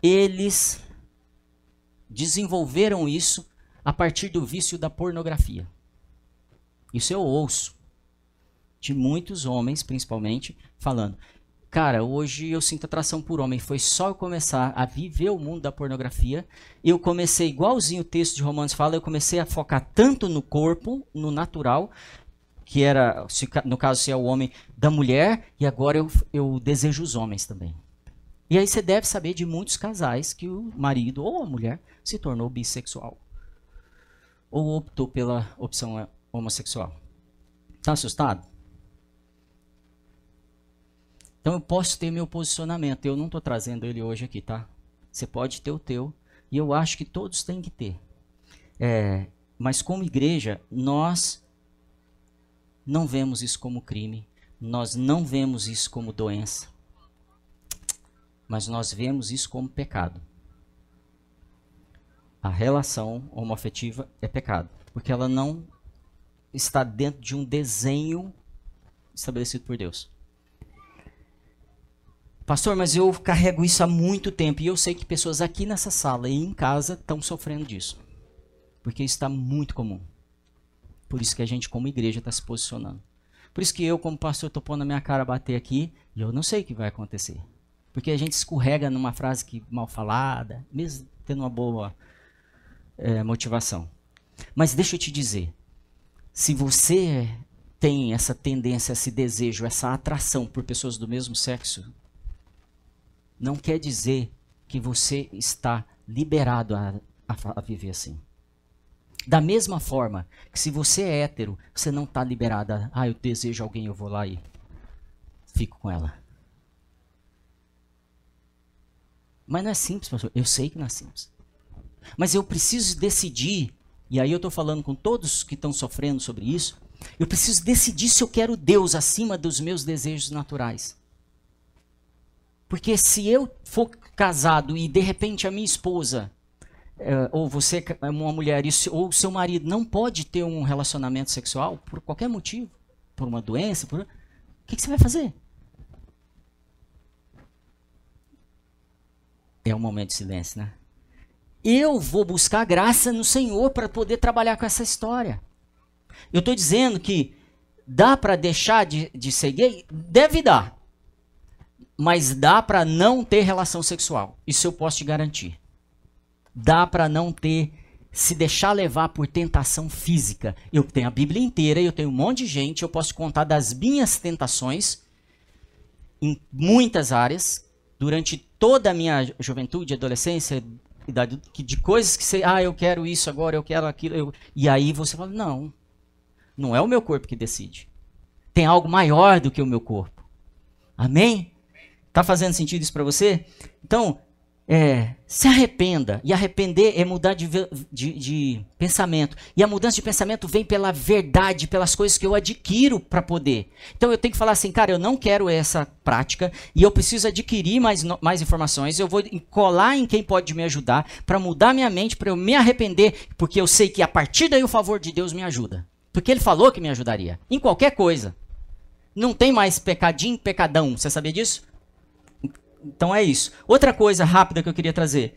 eles desenvolveram isso a partir do vício da pornografia. Isso eu ouço de muitos homens, principalmente, falando: Cara, hoje eu sinto atração por homem. Foi só eu começar a viver o mundo da pornografia. Eu comecei, igualzinho o texto de Romanos fala, eu comecei a focar tanto no corpo, no natural, que era, no caso, se é o homem da mulher, e agora eu, eu desejo os homens também. E aí você deve saber de muitos casais que o marido ou a mulher se tornou bissexual. Ou optou pela opção homossexual. Tá assustado? Então eu posso ter meu posicionamento. Eu não estou trazendo ele hoje aqui, tá? Você pode ter o teu. E eu acho que todos têm que ter. É, mas como igreja, nós não vemos isso como crime. Nós não vemos isso como doença. Mas nós vemos isso como pecado. A relação homoafetiva é pecado. Porque ela não está dentro de um desenho estabelecido por Deus. Pastor, mas eu carrego isso há muito tempo e eu sei que pessoas aqui nessa sala e em casa estão sofrendo disso. Porque isso está muito comum. Por isso que a gente, como igreja, está se posicionando. Por isso que eu, como pastor, estou pondo a minha cara a bater aqui e eu não sei o que vai acontecer. Porque a gente escorrega numa frase que mal falada, mesmo tendo uma boa é, motivação. Mas deixa eu te dizer: se você tem essa tendência, esse desejo, essa atração por pessoas do mesmo sexo, não quer dizer que você está liberado a, a, a viver assim. Da mesma forma que se você é hétero, você não está liberado a, ah, eu desejo alguém, eu vou lá e fico com ela. Mas não é simples, pastor. Eu sei que não é simples. Mas eu preciso decidir, e aí eu estou falando com todos que estão sofrendo sobre isso, eu preciso decidir se eu quero Deus acima dos meus desejos naturais. Porque se eu for casado e de repente a minha esposa, é, ou você é uma mulher, ou seu marido não pode ter um relacionamento sexual por qualquer motivo, por uma doença, por... o que, que você vai fazer? É um momento de silêncio, né? Eu vou buscar graça no Senhor para poder trabalhar com essa história. Eu estou dizendo que dá para deixar de, de ser gay? Deve dar mas dá para não ter relação sexual. Isso eu posso te garantir. Dá para não ter se deixar levar por tentação física. Eu tenho a Bíblia inteira, eu tenho um monte de gente, eu posso contar das minhas tentações em muitas áreas durante toda a minha juventude, adolescência, idade, de coisas que você, ah, eu quero isso agora, eu quero aquilo, eu... e aí você fala, não, não é o meu corpo que decide. Tem algo maior do que o meu corpo. Amém? Tá fazendo sentido isso para você? Então, é, se arrependa. E arrepender é mudar de, de, de, pensamento. E a mudança de pensamento vem pela verdade, pelas coisas que eu adquiro para poder. Então eu tenho que falar assim, cara, eu não quero essa prática e eu preciso adquirir mais, mais informações. Eu vou colar em quem pode me ajudar para mudar minha mente, para eu me arrepender, porque eu sei que a partir daí o favor de Deus me ajuda. Porque ele falou que me ajudaria. Em qualquer coisa. Não tem mais pecadinho, pecadão. Você sabia disso? Então é isso. Outra coisa rápida que eu queria trazer.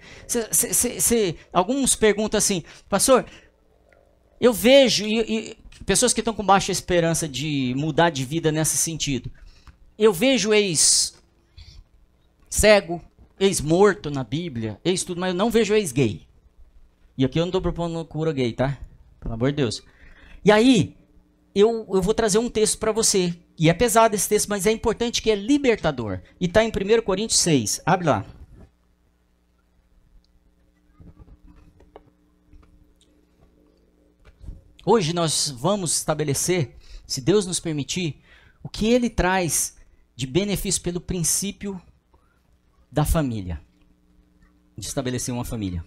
Alguns perguntam assim, pastor, eu vejo e, e, pessoas que estão com baixa esperança de mudar de vida nesse sentido. Eu vejo ex cego, ex morto na Bíblia, ex tudo, mas eu não vejo ex gay. E aqui eu não estou propondo cura gay, tá? Pelo amor de Deus. E aí, eu, eu vou trazer um texto para você e é pesado esse texto, mas é importante que é libertador. E está em 1 Coríntios 6. Abre lá. Hoje nós vamos estabelecer, se Deus nos permitir, o que ele traz de benefício pelo princípio da família. De estabelecer uma família.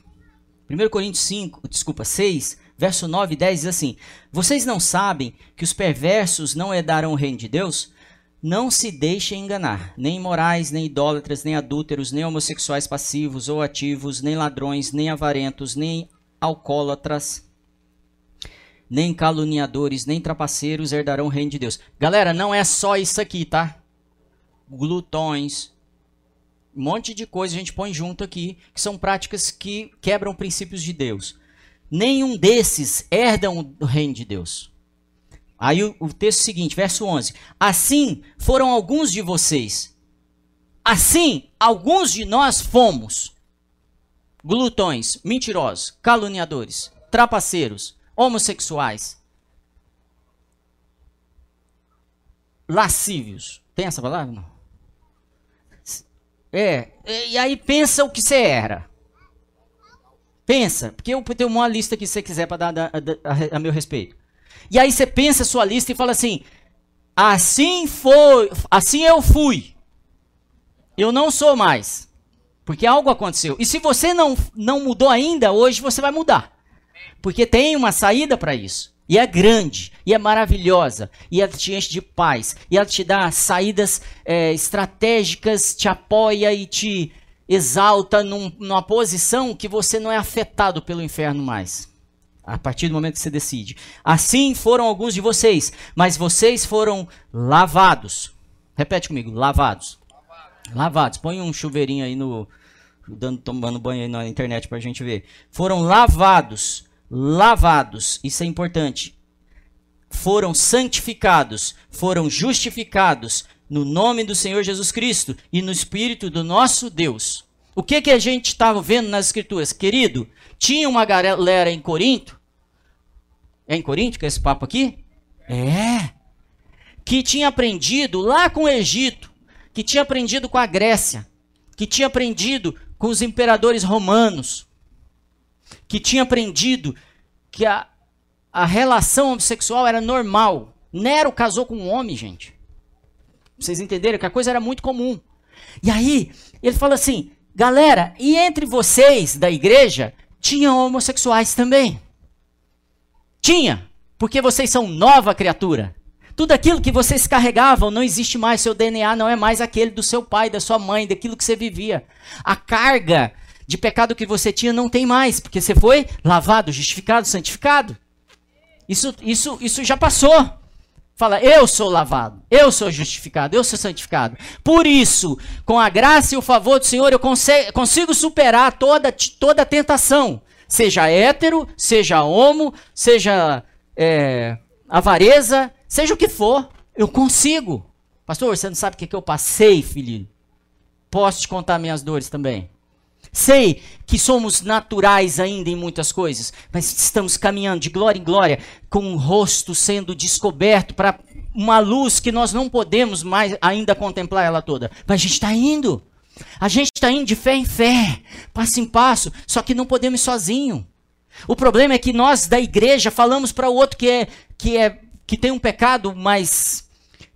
1 Coríntios 5, desculpa, 6, verso 9 e 10 diz assim: Vocês não sabem que os perversos não herdarão o reino de Deus? Não se deixem enganar, nem imorais, nem idólatras, nem adúlteros, nem homossexuais passivos ou ativos, nem ladrões, nem avarentos, nem alcoólatras, nem caluniadores, nem trapaceiros herdarão o reino de Deus. Galera, não é só isso aqui, tá? Glutões, um monte de coisa a gente põe junto aqui, que são práticas que quebram princípios de Deus nenhum desses herdam o reino de Deus. Aí o, o texto seguinte, verso 11: Assim foram alguns de vocês. Assim, alguns de nós fomos glutões, mentirosos, caluniadores, trapaceiros, homossexuais, lascívios. Tem essa palavra? Não. É, e aí pensa o que você era. Pensa, porque eu tenho uma lista que você quiser para dar a, a, a, meu respeito. E aí você pensa a sua lista e fala assim: assim foi, assim eu fui. Eu não sou mais. Porque algo aconteceu. E se você não, não mudou ainda, hoje você vai mudar. Porque tem uma saída para isso. E é grande, e é maravilhosa, e ela te enche de paz, e ela te dá saídas é, estratégicas, te apoia e te exalta num, numa posição que você não é afetado pelo inferno mais. A partir do momento que você decide. Assim foram alguns de vocês, mas vocês foram lavados. Repete comigo, lavados. Lavados. lavados. Põe um chuveirinho aí no. Dando, tomando banho aí na internet pra gente ver. Foram lavados. Lavados. Isso é importante. Foram santificados. Foram justificados no nome do Senhor Jesus Cristo e no Espírito do nosso Deus. O que, que a gente estava vendo nas Escrituras? Querido, tinha uma galera em Corinto. É em Corinto que é esse papo aqui? É. Que tinha aprendido lá com o Egito, que tinha aprendido com a Grécia, que tinha aprendido com os imperadores romanos, que tinha aprendido que a, a relação homossexual era normal. Nero casou com um homem, gente vocês entenderam que a coisa era muito comum. E aí, ele fala assim: galera, e entre vocês da igreja, tinham homossexuais também. Tinha, porque vocês são nova criatura. Tudo aquilo que vocês carregavam não existe mais, seu DNA não é mais aquele do seu pai, da sua mãe, daquilo que você vivia. A carga de pecado que você tinha não tem mais, porque você foi lavado, justificado, santificado. Isso, isso, isso já passou. Fala, eu sou lavado, eu sou justificado, eu sou santificado. Por isso, com a graça e o favor do Senhor, eu consigo, superar toda, toda tentação. Seja hétero, seja homo, seja é, avareza, seja o que for, eu consigo. Pastor, você não sabe o que, que eu passei, filho? Posso te contar minhas dores também. Sei que somos naturais ainda em muitas coisas, mas estamos caminhando de glória em glória, com o rosto sendo descoberto para uma luz que nós não podemos mais ainda contemplar ela toda. Mas a gente está indo. A gente está indo de fé em fé, passo em passo, só que não podemos ir sozinho. O problema é que nós da igreja falamos para o outro que é que é que tem um pecado mais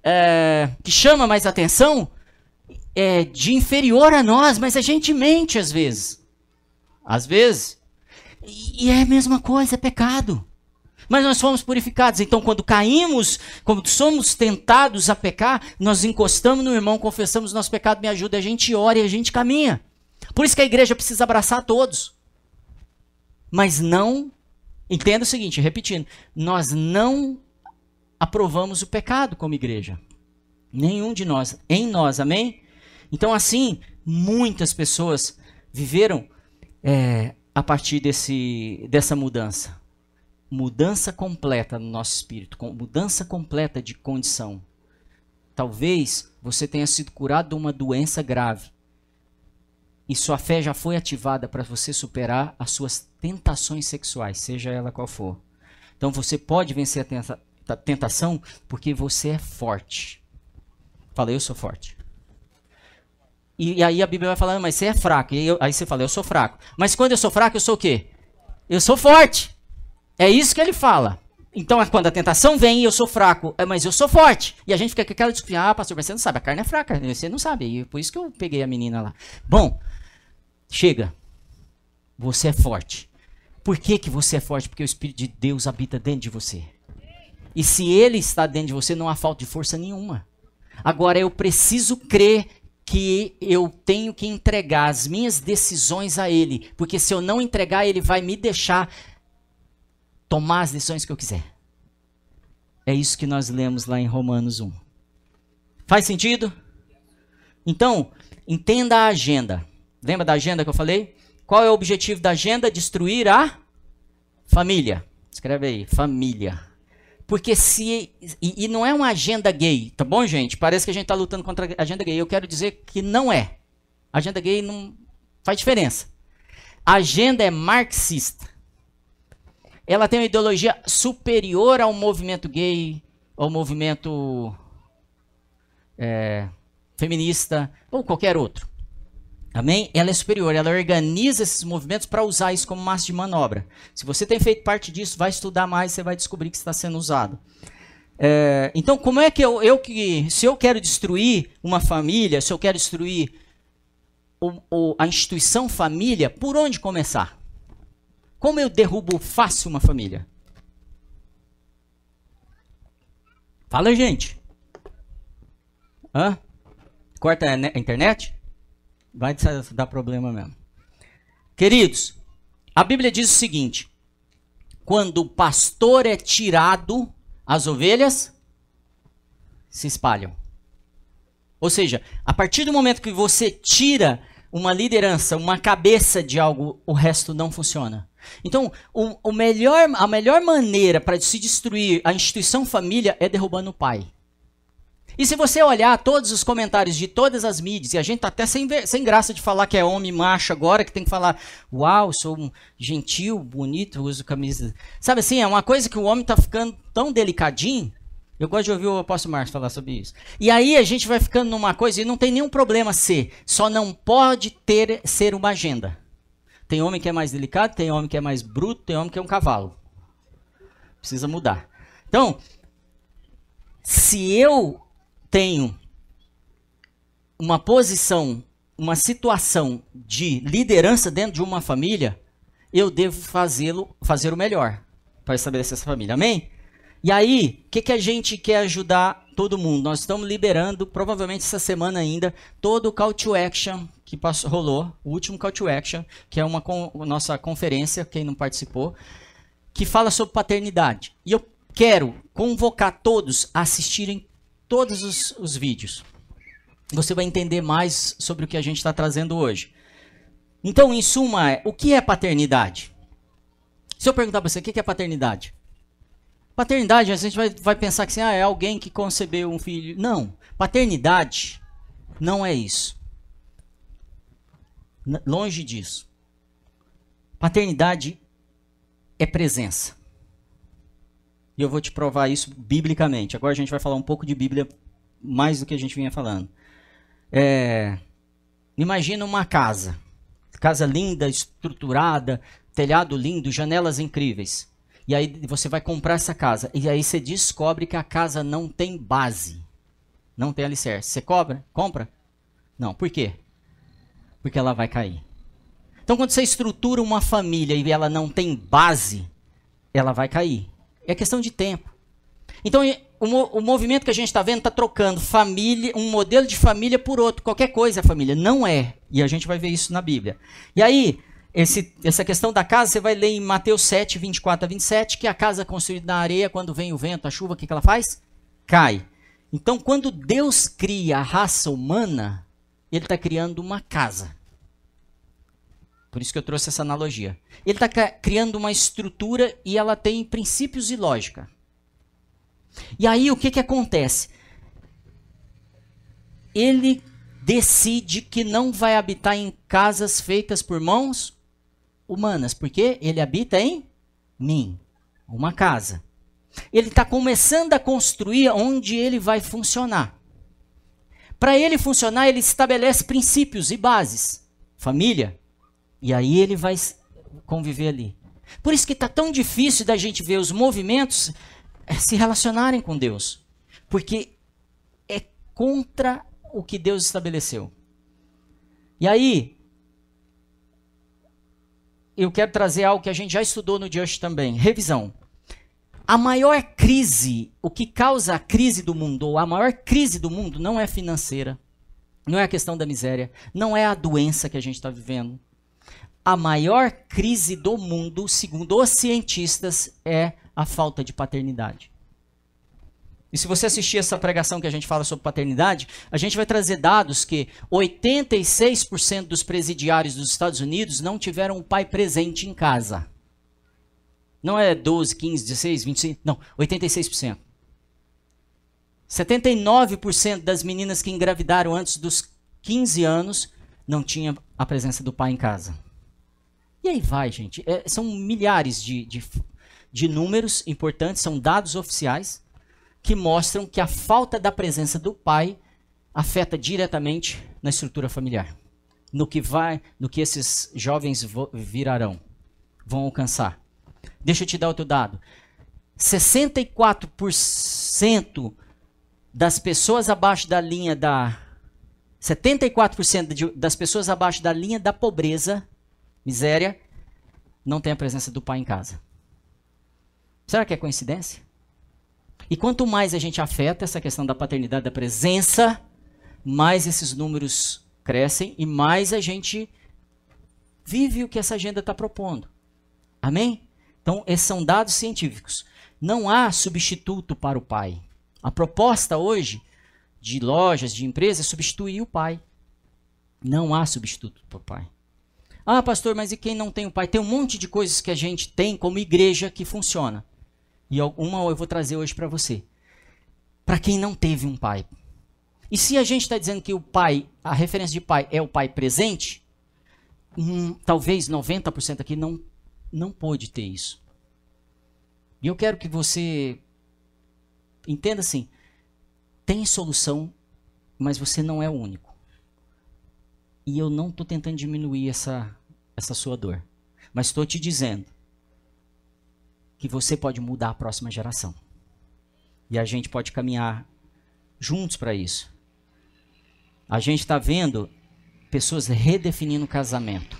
é, que chama mais atenção é, de inferior a nós, mas a gente mente às vezes. Às vezes. E, e é a mesma coisa, é pecado. Mas nós fomos purificados. Então, quando caímos, quando somos tentados a pecar, nós encostamos no irmão, confessamos nosso pecado, me ajuda, a gente ora e a gente caminha. Por isso que a igreja precisa abraçar todos. Mas não, entenda o seguinte, repetindo, nós não aprovamos o pecado como igreja. Nenhum de nós, em nós, amém? Então, assim, muitas pessoas viveram é, a partir desse, dessa mudança mudança completa no nosso espírito, mudança completa de condição. Talvez você tenha sido curado de uma doença grave e sua fé já foi ativada para você superar as suas tentações sexuais, seja ela qual for. Então você pode vencer a tentação porque você é forte. Falei, eu sou forte. E, e, aí a Bíblia vai falando, mas você é fraco. E eu, aí você fala, eu sou fraco. Mas quando eu sou fraco, eu sou o quê? Eu sou forte. É isso que ele fala. Então, é quando a tentação vem, eu sou fraco, é, mas eu sou forte. E a gente fica com aquela discussão, ah, pastor, você não sabe, a carne é fraca, você não sabe. E por isso que eu peguei a menina lá. Bom, chega. Você é forte. Por que, que você é forte? Porque o Espírito de Deus habita dentro de você. E se ele está dentro de você, não há falta de força nenhuma. Agora, eu preciso crer que eu tenho que entregar as minhas decisões a ele. Porque se eu não entregar, ele vai me deixar tomar as decisões que eu quiser. É isso que nós lemos lá em Romanos 1. Faz sentido? Então, entenda a agenda. Lembra da agenda que eu falei? Qual é o objetivo da agenda? Destruir a família. Escreve aí, família. Porque se. E, e, não é uma agenda gay, tá bom, gente? Parece que a gente está lutando contra a agenda gay. Eu quero dizer que não é. Agenda gay não faz diferença. A agenda é marxista ela tem uma ideologia superior ao movimento gay, ao movimento é, feminista ou qualquer outro. Amém? Ela é superior, ela organiza esses movimentos para usar isso como massa de manobra. Se você tem feito parte disso, vai estudar mais, você vai descobrir que está sendo usado. É, então, como é que eu, eu que, se eu quero destruir uma família, se eu quero destruir o, o, a instituição família, por onde começar? Como eu derrubo fácil uma família? Fala, gente. Hã? Corta a internet? Vai dar problema mesmo. Queridos, a Bíblia diz o seguinte: quando o pastor é tirado, as ovelhas se espalham. Ou seja, a partir do momento que você tira uma liderança, uma cabeça de algo, o resto não funciona. Então, o, o melhor, a melhor maneira para se destruir a instituição família é derrubando o pai. E se você olhar todos os comentários de todas as mídias, e a gente tá até sem, sem graça de falar que é homem macho agora, que tem que falar, uau, sou um gentil, bonito, uso camisa. Sabe assim, é uma coisa que o homem tá ficando tão delicadinho. Eu gosto de ouvir o apóstolo Marcos falar sobre isso. E aí a gente vai ficando numa coisa, e não tem nenhum problema ser, só não pode ter ser uma agenda. Tem homem que é mais delicado, tem homem que é mais bruto, tem homem que é um cavalo. Precisa mudar. Então, se eu tenho uma posição, uma situação de liderança dentro de uma família, eu devo fazê-lo, fazer o melhor para estabelecer essa família. Amém? E aí, o que, que a gente quer ajudar todo mundo? Nós estamos liberando, provavelmente essa semana ainda, todo o call to action que passou, rolou, o último Call to Action, que é uma nossa conferência, quem não participou, que fala sobre paternidade. E eu quero convocar todos a assistirem todos os, os vídeos. Você vai entender mais sobre o que a gente está trazendo hoje. Então, em suma, o que é paternidade? Se eu perguntar para você, o que é paternidade? Paternidade, a gente vai, vai pensar que assim, ah, é alguém que concebeu um filho. Não. Paternidade não é isso. Longe disso. Paternidade é presença. E eu vou te provar isso biblicamente. Agora a gente vai falar um pouco de Bíblia mais do que a gente vinha falando. É, imagina uma casa. Casa linda, estruturada, telhado lindo, janelas incríveis. E aí você vai comprar essa casa. E aí você descobre que a casa não tem base. Não tem alicerce. Você cobra? Compra? Não, por quê? Porque ela vai cair. Então, quando você estrutura uma família e ela não tem base, ela vai cair. É questão de tempo. Então, o, o movimento que a gente está vendo está trocando família, um modelo de família por outro. Qualquer coisa é família. Não é. E a gente vai ver isso na Bíblia. E aí, esse, essa questão da casa, você vai ler em Mateus 7, 24 a 27, que a casa construída na areia, quando vem o vento, a chuva, o que, que ela faz? Cai. Então, quando Deus cria a raça humana, Ele está criando uma casa. Por isso que eu trouxe essa analogia. Ele está criando uma estrutura e ela tem princípios e lógica. E aí o que, que acontece? Ele decide que não vai habitar em casas feitas por mãos humanas, porque ele habita em mim, uma casa. Ele está começando a construir onde ele vai funcionar. Para ele funcionar, ele estabelece princípios e bases. Família. E aí ele vai conviver ali. Por isso que está tão difícil da gente ver os movimentos eh, se relacionarem com Deus. Porque é contra o que Deus estabeleceu. E aí, eu quero trazer algo que a gente já estudou no Just também. Revisão. A maior crise, o que causa a crise do mundo, ou a maior crise do mundo, não é financeira, não é a questão da miséria, não é a doença que a gente está vivendo. A maior crise do mundo, segundo os cientistas, é a falta de paternidade. E se você assistir essa pregação que a gente fala sobre paternidade, a gente vai trazer dados que 86% dos presidiários dos Estados Unidos não tiveram um pai presente em casa. Não é 12, 15, 16, 25, não, 86%. 79% das meninas que engravidaram antes dos 15 anos não tinha a presença do pai em casa. E aí vai, gente. É, são milhares de, de, de números importantes, são dados oficiais que mostram que a falta da presença do pai afeta diretamente na estrutura familiar, no que vai, no que esses jovens virarão, vão alcançar. Deixa eu te dar outro dado. 64% das pessoas abaixo da linha da 74% de, das pessoas abaixo da linha da pobreza, miséria, não tem a presença do pai em casa. Será que é coincidência? E quanto mais a gente afeta essa questão da paternidade, da presença, mais esses números crescem e mais a gente vive o que essa agenda está propondo. Amém? Então, esses são dados científicos. Não há substituto para o pai. A proposta hoje de lojas, de empresas, é substituir o pai. Não há substituto para o pai. Ah, pastor, mas e quem não tem o pai? Tem um monte de coisas que a gente tem como igreja que funciona. E uma eu vou trazer hoje para você. Para quem não teve um pai. E se a gente está dizendo que o pai, a referência de pai é o pai presente, hum, talvez 90% aqui não, não pôde ter isso. E eu quero que você entenda assim: tem solução, mas você não é o único. E eu não estou tentando diminuir essa, essa sua dor. Mas estou te dizendo que você pode mudar a próxima geração. E a gente pode caminhar juntos para isso. A gente está vendo pessoas redefinindo casamento.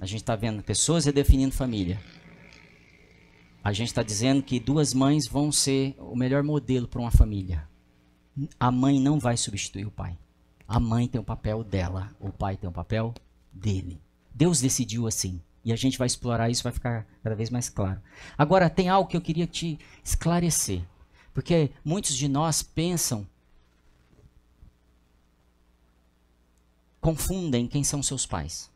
A gente está vendo pessoas redefinindo família. A gente está dizendo que duas mães vão ser o melhor modelo para uma família. A mãe não vai substituir o pai. A mãe tem o papel dela, o pai tem o papel dele. Deus decidiu assim. E a gente vai explorar isso, vai ficar cada vez mais claro. Agora, tem algo que eu queria te esclarecer. Porque muitos de nós pensam, confundem quem são seus pais.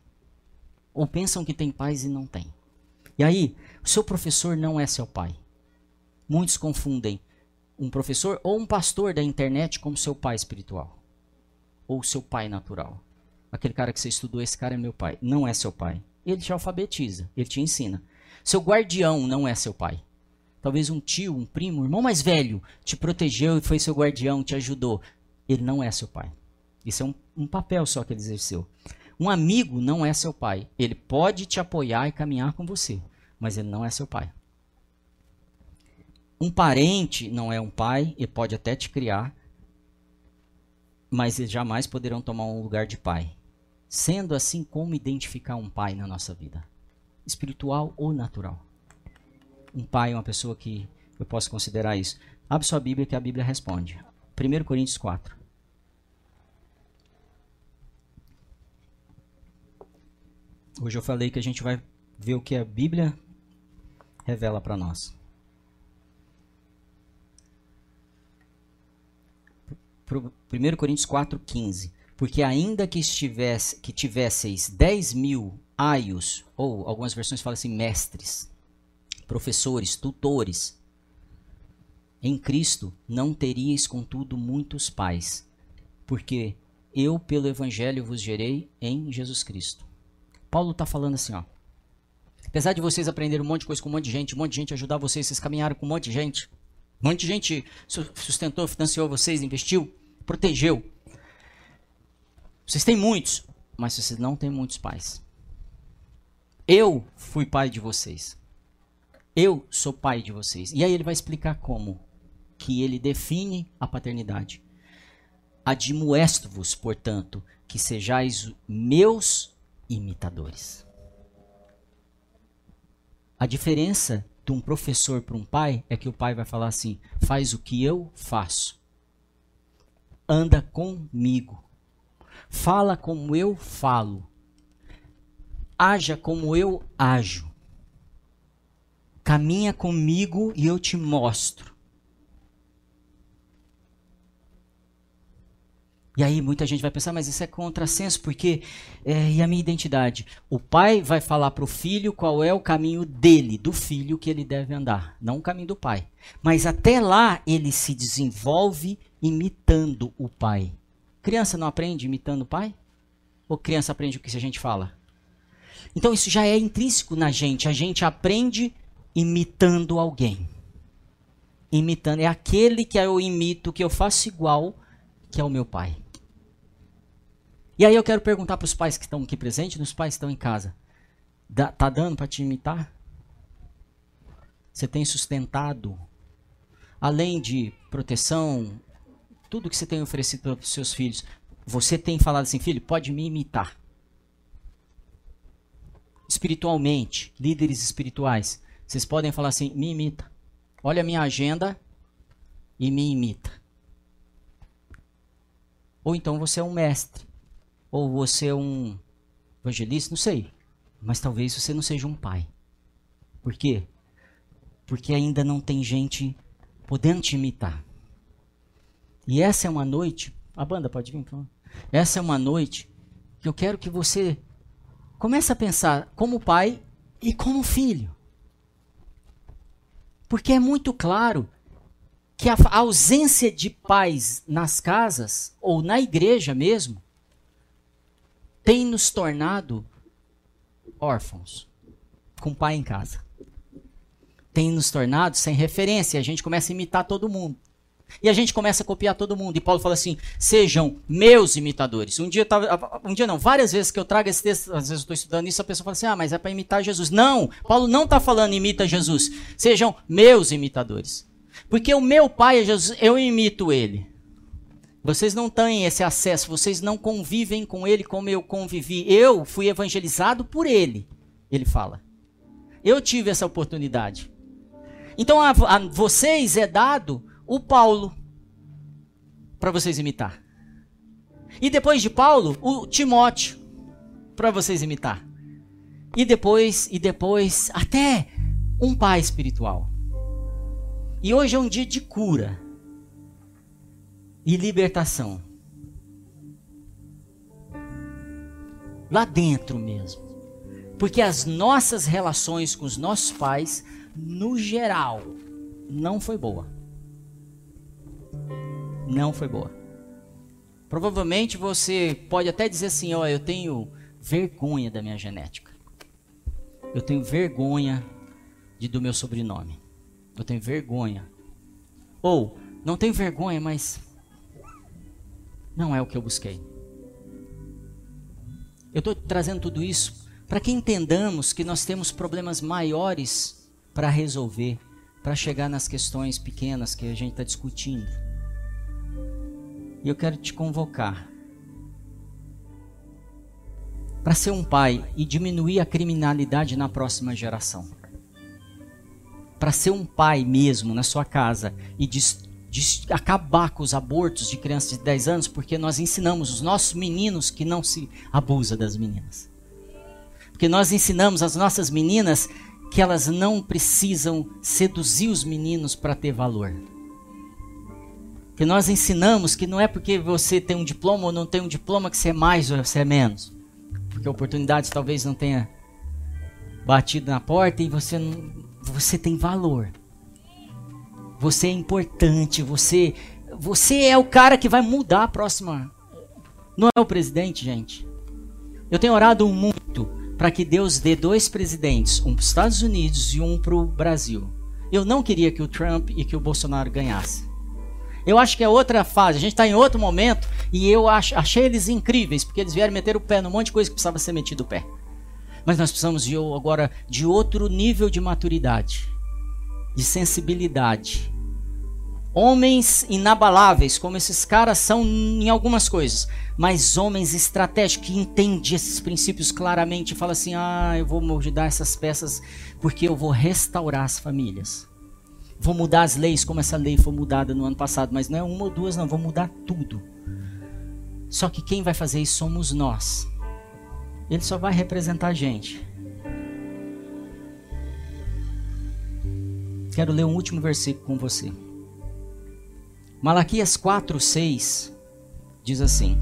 Ou pensam que tem pais e não tem. E aí, o seu professor não é seu pai. Muitos confundem um professor ou um pastor da internet como seu pai espiritual. Ou seu pai natural. Aquele cara que você estudou, esse cara é meu pai. Não é seu pai ele te alfabetiza, ele te ensina. Seu guardião não é seu pai. Talvez um tio, um primo, um irmão mais velho te protegeu e foi seu guardião, te ajudou. Ele não é seu pai. Isso é um, um papel só que ele exerceu. Um amigo não é seu pai. Ele pode te apoiar e caminhar com você, mas ele não é seu pai. Um parente não é um pai, ele pode até te criar, mas jamais poderão tomar um lugar de pai. Sendo assim, como identificar um pai na nossa vida? Espiritual ou natural? Um pai é uma pessoa que eu posso considerar isso. Abre sua Bíblia que a Bíblia responde. 1 Coríntios 4. Hoje eu falei que a gente vai ver o que a Bíblia revela para nós. 1 Coríntios 4,15. Porque ainda que, estivesse, que tivesseis 10 mil aios, ou algumas versões falam assim, mestres, professores, tutores, em Cristo não teríeis, contudo, muitos pais, porque eu, pelo Evangelho, vos gerei em Jesus Cristo. Paulo está falando assim, ó. Apesar de vocês aprenderem um monte de coisa com um monte de gente, um monte de gente ajudar vocês, vocês caminharam com um monte de gente. Um monte de gente sustentou, financiou vocês, investiu, protegeu. Vocês têm muitos, mas vocês não têm muitos pais. Eu fui pai de vocês. Eu sou pai de vocês. E aí ele vai explicar como que ele define a paternidade. Admoesto-vos, portanto, que sejais meus imitadores. A diferença de um professor para um pai é que o pai vai falar assim: faz o que eu faço, anda comigo, fala como eu falo, haja como eu ajo, caminha comigo e eu te mostro. E aí muita gente vai pensar, mas isso é contrassenso, porque é, e a minha identidade? O pai vai falar para o filho qual é o caminho dele, do filho que ele deve andar, não o caminho do pai. Mas até lá ele se desenvolve imitando o pai. Criança não aprende imitando o pai? Ou criança aprende o que a gente fala? Então isso já é intrínseco na gente. A gente aprende imitando alguém. Imitando. É aquele que eu imito, que eu faço igual, que é o meu pai. E aí eu quero perguntar para os pais que estão aqui presentes, nos pais que estão em casa. Dá, tá dando para te imitar? Você tem sustentado, além de proteção, tudo que você tem oferecido para os seus filhos, você tem falado assim, filho, pode me imitar. Espiritualmente, líderes espirituais, vocês podem falar assim, me imita. Olha a minha agenda e me imita. Ou então você é um mestre ou você é um evangelista, não sei. Mas talvez você não seja um pai. Por quê? Porque ainda não tem gente podendo te imitar. E essa é uma noite. A banda pode vir, favor. Essa é uma noite que eu quero que você comece a pensar como pai e como filho. Porque é muito claro que a ausência de pais nas casas, ou na igreja mesmo, tem nos tornado órfãos, com pai em casa. Tem nos tornado sem referência. A gente começa a imitar todo mundo. E a gente começa a copiar todo mundo. E Paulo fala assim: sejam meus imitadores. Um dia, tava, um dia não, várias vezes que eu trago esse texto, às vezes eu estou estudando isso, a pessoa fala assim: ah, mas é para imitar Jesus. Não, Paulo não está falando imita Jesus. Sejam meus imitadores. Porque o meu pai é Jesus, eu imito ele. Vocês não têm esse acesso, vocês não convivem com ele como eu convivi. Eu fui evangelizado por ele, ele fala. Eu tive essa oportunidade. Então a, a vocês é dado o Paulo para vocês imitar. E depois de Paulo, o Timóteo para vocês imitar. E depois, e depois, até um pai espiritual. E hoje é um dia de cura e libertação. Lá dentro mesmo. Porque as nossas relações com os nossos pais, no geral, não foi boa. Não foi boa. Provavelmente você pode até dizer assim: ó, eu tenho vergonha da minha genética. Eu tenho vergonha de, do meu sobrenome. Eu tenho vergonha. Ou, não tenho vergonha, mas não é o que eu busquei. Eu estou trazendo tudo isso para que entendamos que nós temos problemas maiores para resolver, para chegar nas questões pequenas que a gente está discutindo. E eu quero te convocar para ser um pai e diminuir a criminalidade na próxima geração. Para ser um pai mesmo na sua casa e de, acabar com os abortos de crianças de 10 anos, porque nós ensinamos os nossos meninos que não se abusa das meninas. Porque nós ensinamos as nossas meninas que elas não precisam seduzir os meninos para ter valor. Que nós ensinamos que não é porque você tem um diploma ou não tem um diploma que você é mais ou você é menos. Porque oportunidades talvez não tenha batido na porta e você não, você tem valor. Você é importante, você você é o cara que vai mudar a próxima. Não é o presidente, gente. Eu tenho orado muito para que Deus dê dois presidentes, um para os Estados Unidos e um para o Brasil. Eu não queria que o Trump e que o Bolsonaro ganhassem. Eu acho que é outra fase, a gente está em outro momento e eu ach, achei eles incríveis, porque eles vieram meter o pé num monte de coisa que precisava ser metido o pé. Mas nós precisamos de, agora de outro nível de maturidade, de sensibilidade, homens inabaláveis, como esses caras são em algumas coisas, mas homens estratégicos que entendem esses princípios claramente e falam assim: ah, eu vou mudar essas peças porque eu vou restaurar as famílias. Vou mudar as leis como essa lei foi mudada no ano passado, mas não é uma ou duas, não, vou mudar tudo. Só que quem vai fazer isso somos nós. Ele só vai representar a gente. Quero ler um último versículo com você. Malaquias 4, 6 diz assim: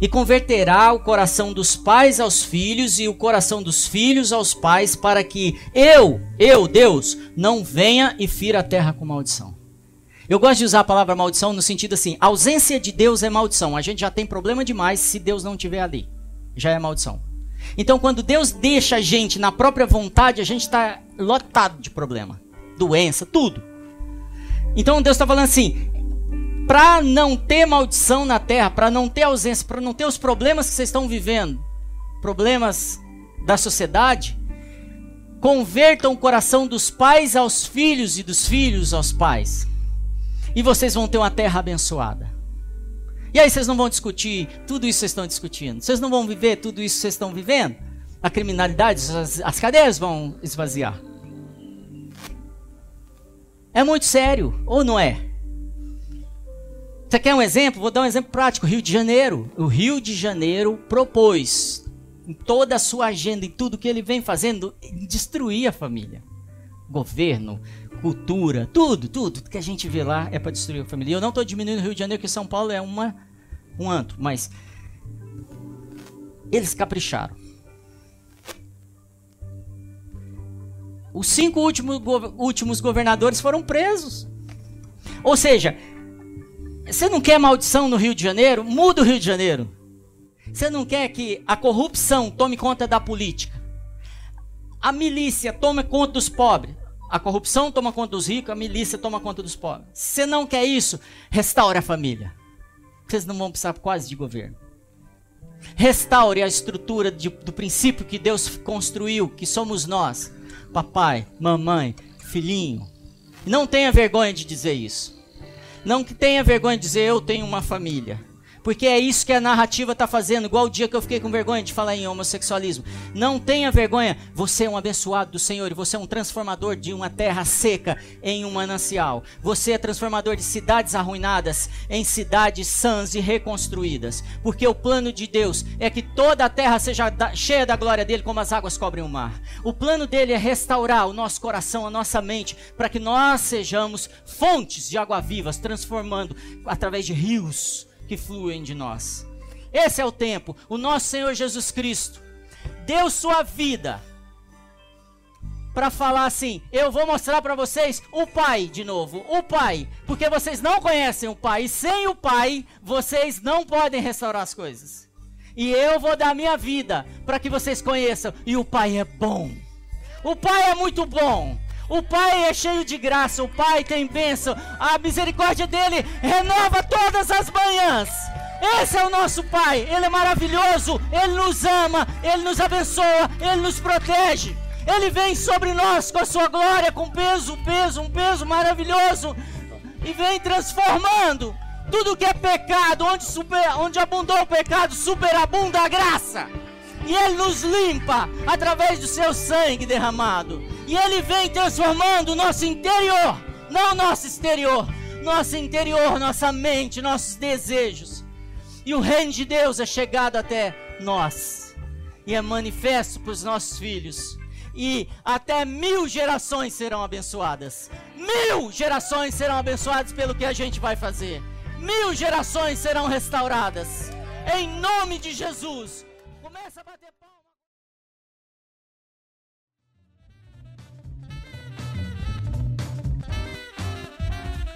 E converterá o coração dos pais aos filhos e o coração dos filhos aos pais, para que eu, eu, Deus, não venha e fira a terra com maldição. Eu gosto de usar a palavra maldição no sentido assim: ausência de Deus é maldição. A gente já tem problema demais se Deus não estiver ali. Já é maldição. Então, quando Deus deixa a gente na própria vontade, a gente está lotado de problema, doença, tudo. Então Deus está falando assim: para não ter maldição na terra, para não ter ausência, para não ter os problemas que vocês estão vivendo, problemas da sociedade, convertam o coração dos pais aos filhos e dos filhos aos pais. E vocês vão ter uma terra abençoada. E aí vocês não vão discutir tudo isso que vocês estão discutindo. Vocês não vão viver tudo isso que vocês estão vivendo. A criminalidade, as, as cadeias vão esvaziar. É muito sério, ou não é? Você quer um exemplo? Vou dar um exemplo prático. Rio de Janeiro. O Rio de Janeiro propôs em toda a sua agenda, em tudo que ele vem fazendo, destruir a família. Governo, cultura, tudo, tudo que a gente vê lá é para destruir a família. E eu não estou diminuindo o Rio de Janeiro, porque São Paulo é uma, um antro, mas eles capricharam. Os cinco últimos, últimos governadores foram presos. Ou seja, você não quer maldição no Rio de Janeiro? Muda o Rio de Janeiro. Você não quer que a corrupção tome conta da política? A milícia tome conta dos pobres. A corrupção toma conta dos ricos, a milícia toma conta dos pobres. Se você não quer isso, restaure a família. Vocês não vão precisar quase de governo. Restaure a estrutura de, do princípio que Deus construiu, que somos nós papai, mamãe, filhinho. Não tenha vergonha de dizer isso. Não tenha vergonha de dizer eu tenho uma família. Porque é isso que a narrativa está fazendo, igual o dia que eu fiquei com vergonha de falar em homossexualismo. Não tenha vergonha, você é um abençoado do Senhor e você é um transformador de uma terra seca em um manancial. Você é transformador de cidades arruinadas em cidades sãs e reconstruídas. Porque o plano de Deus é que toda a terra seja cheia da glória dele, como as águas cobrem o mar. O plano dele é restaurar o nosso coração, a nossa mente, para que nós sejamos fontes de água vivas, transformando através de rios que fluem de nós. Esse é o tempo. O nosso Senhor Jesus Cristo deu sua vida para falar assim: eu vou mostrar para vocês o Pai de novo, o Pai, porque vocês não conhecem o Pai, e sem o Pai vocês não podem restaurar as coisas. E eu vou dar minha vida para que vocês conheçam, e o Pai é bom. O Pai é muito bom. O Pai é cheio de graça, o Pai tem bênção, a misericórdia dele renova todas as manhãs. Esse é o nosso Pai, Ele é maravilhoso, Ele nos ama, Ele nos abençoa, Ele nos protege. Ele vem sobre nós com a sua glória, com peso, peso, um peso maravilhoso, e vem transformando Tudo que é pecado, onde, super, onde abundou o pecado, superabunda a graça. E Ele nos limpa através do seu sangue derramado. E Ele vem transformando o nosso interior, não o nosso exterior. Nosso interior, nossa mente, nossos desejos. E o reino de Deus é chegado até nós. E é manifesto para os nossos filhos. E até mil gerações serão abençoadas. Mil gerações serão abençoadas pelo que a gente vai fazer. Mil gerações serão restauradas. Em nome de Jesus. Começa a bater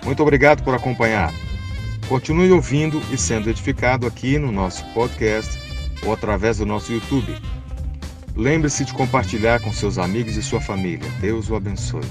Muito obrigado por acompanhar. Continue ouvindo e sendo edificado aqui no nosso podcast ou através do nosso YouTube. Lembre-se de compartilhar com seus amigos e sua família. Deus o abençoe.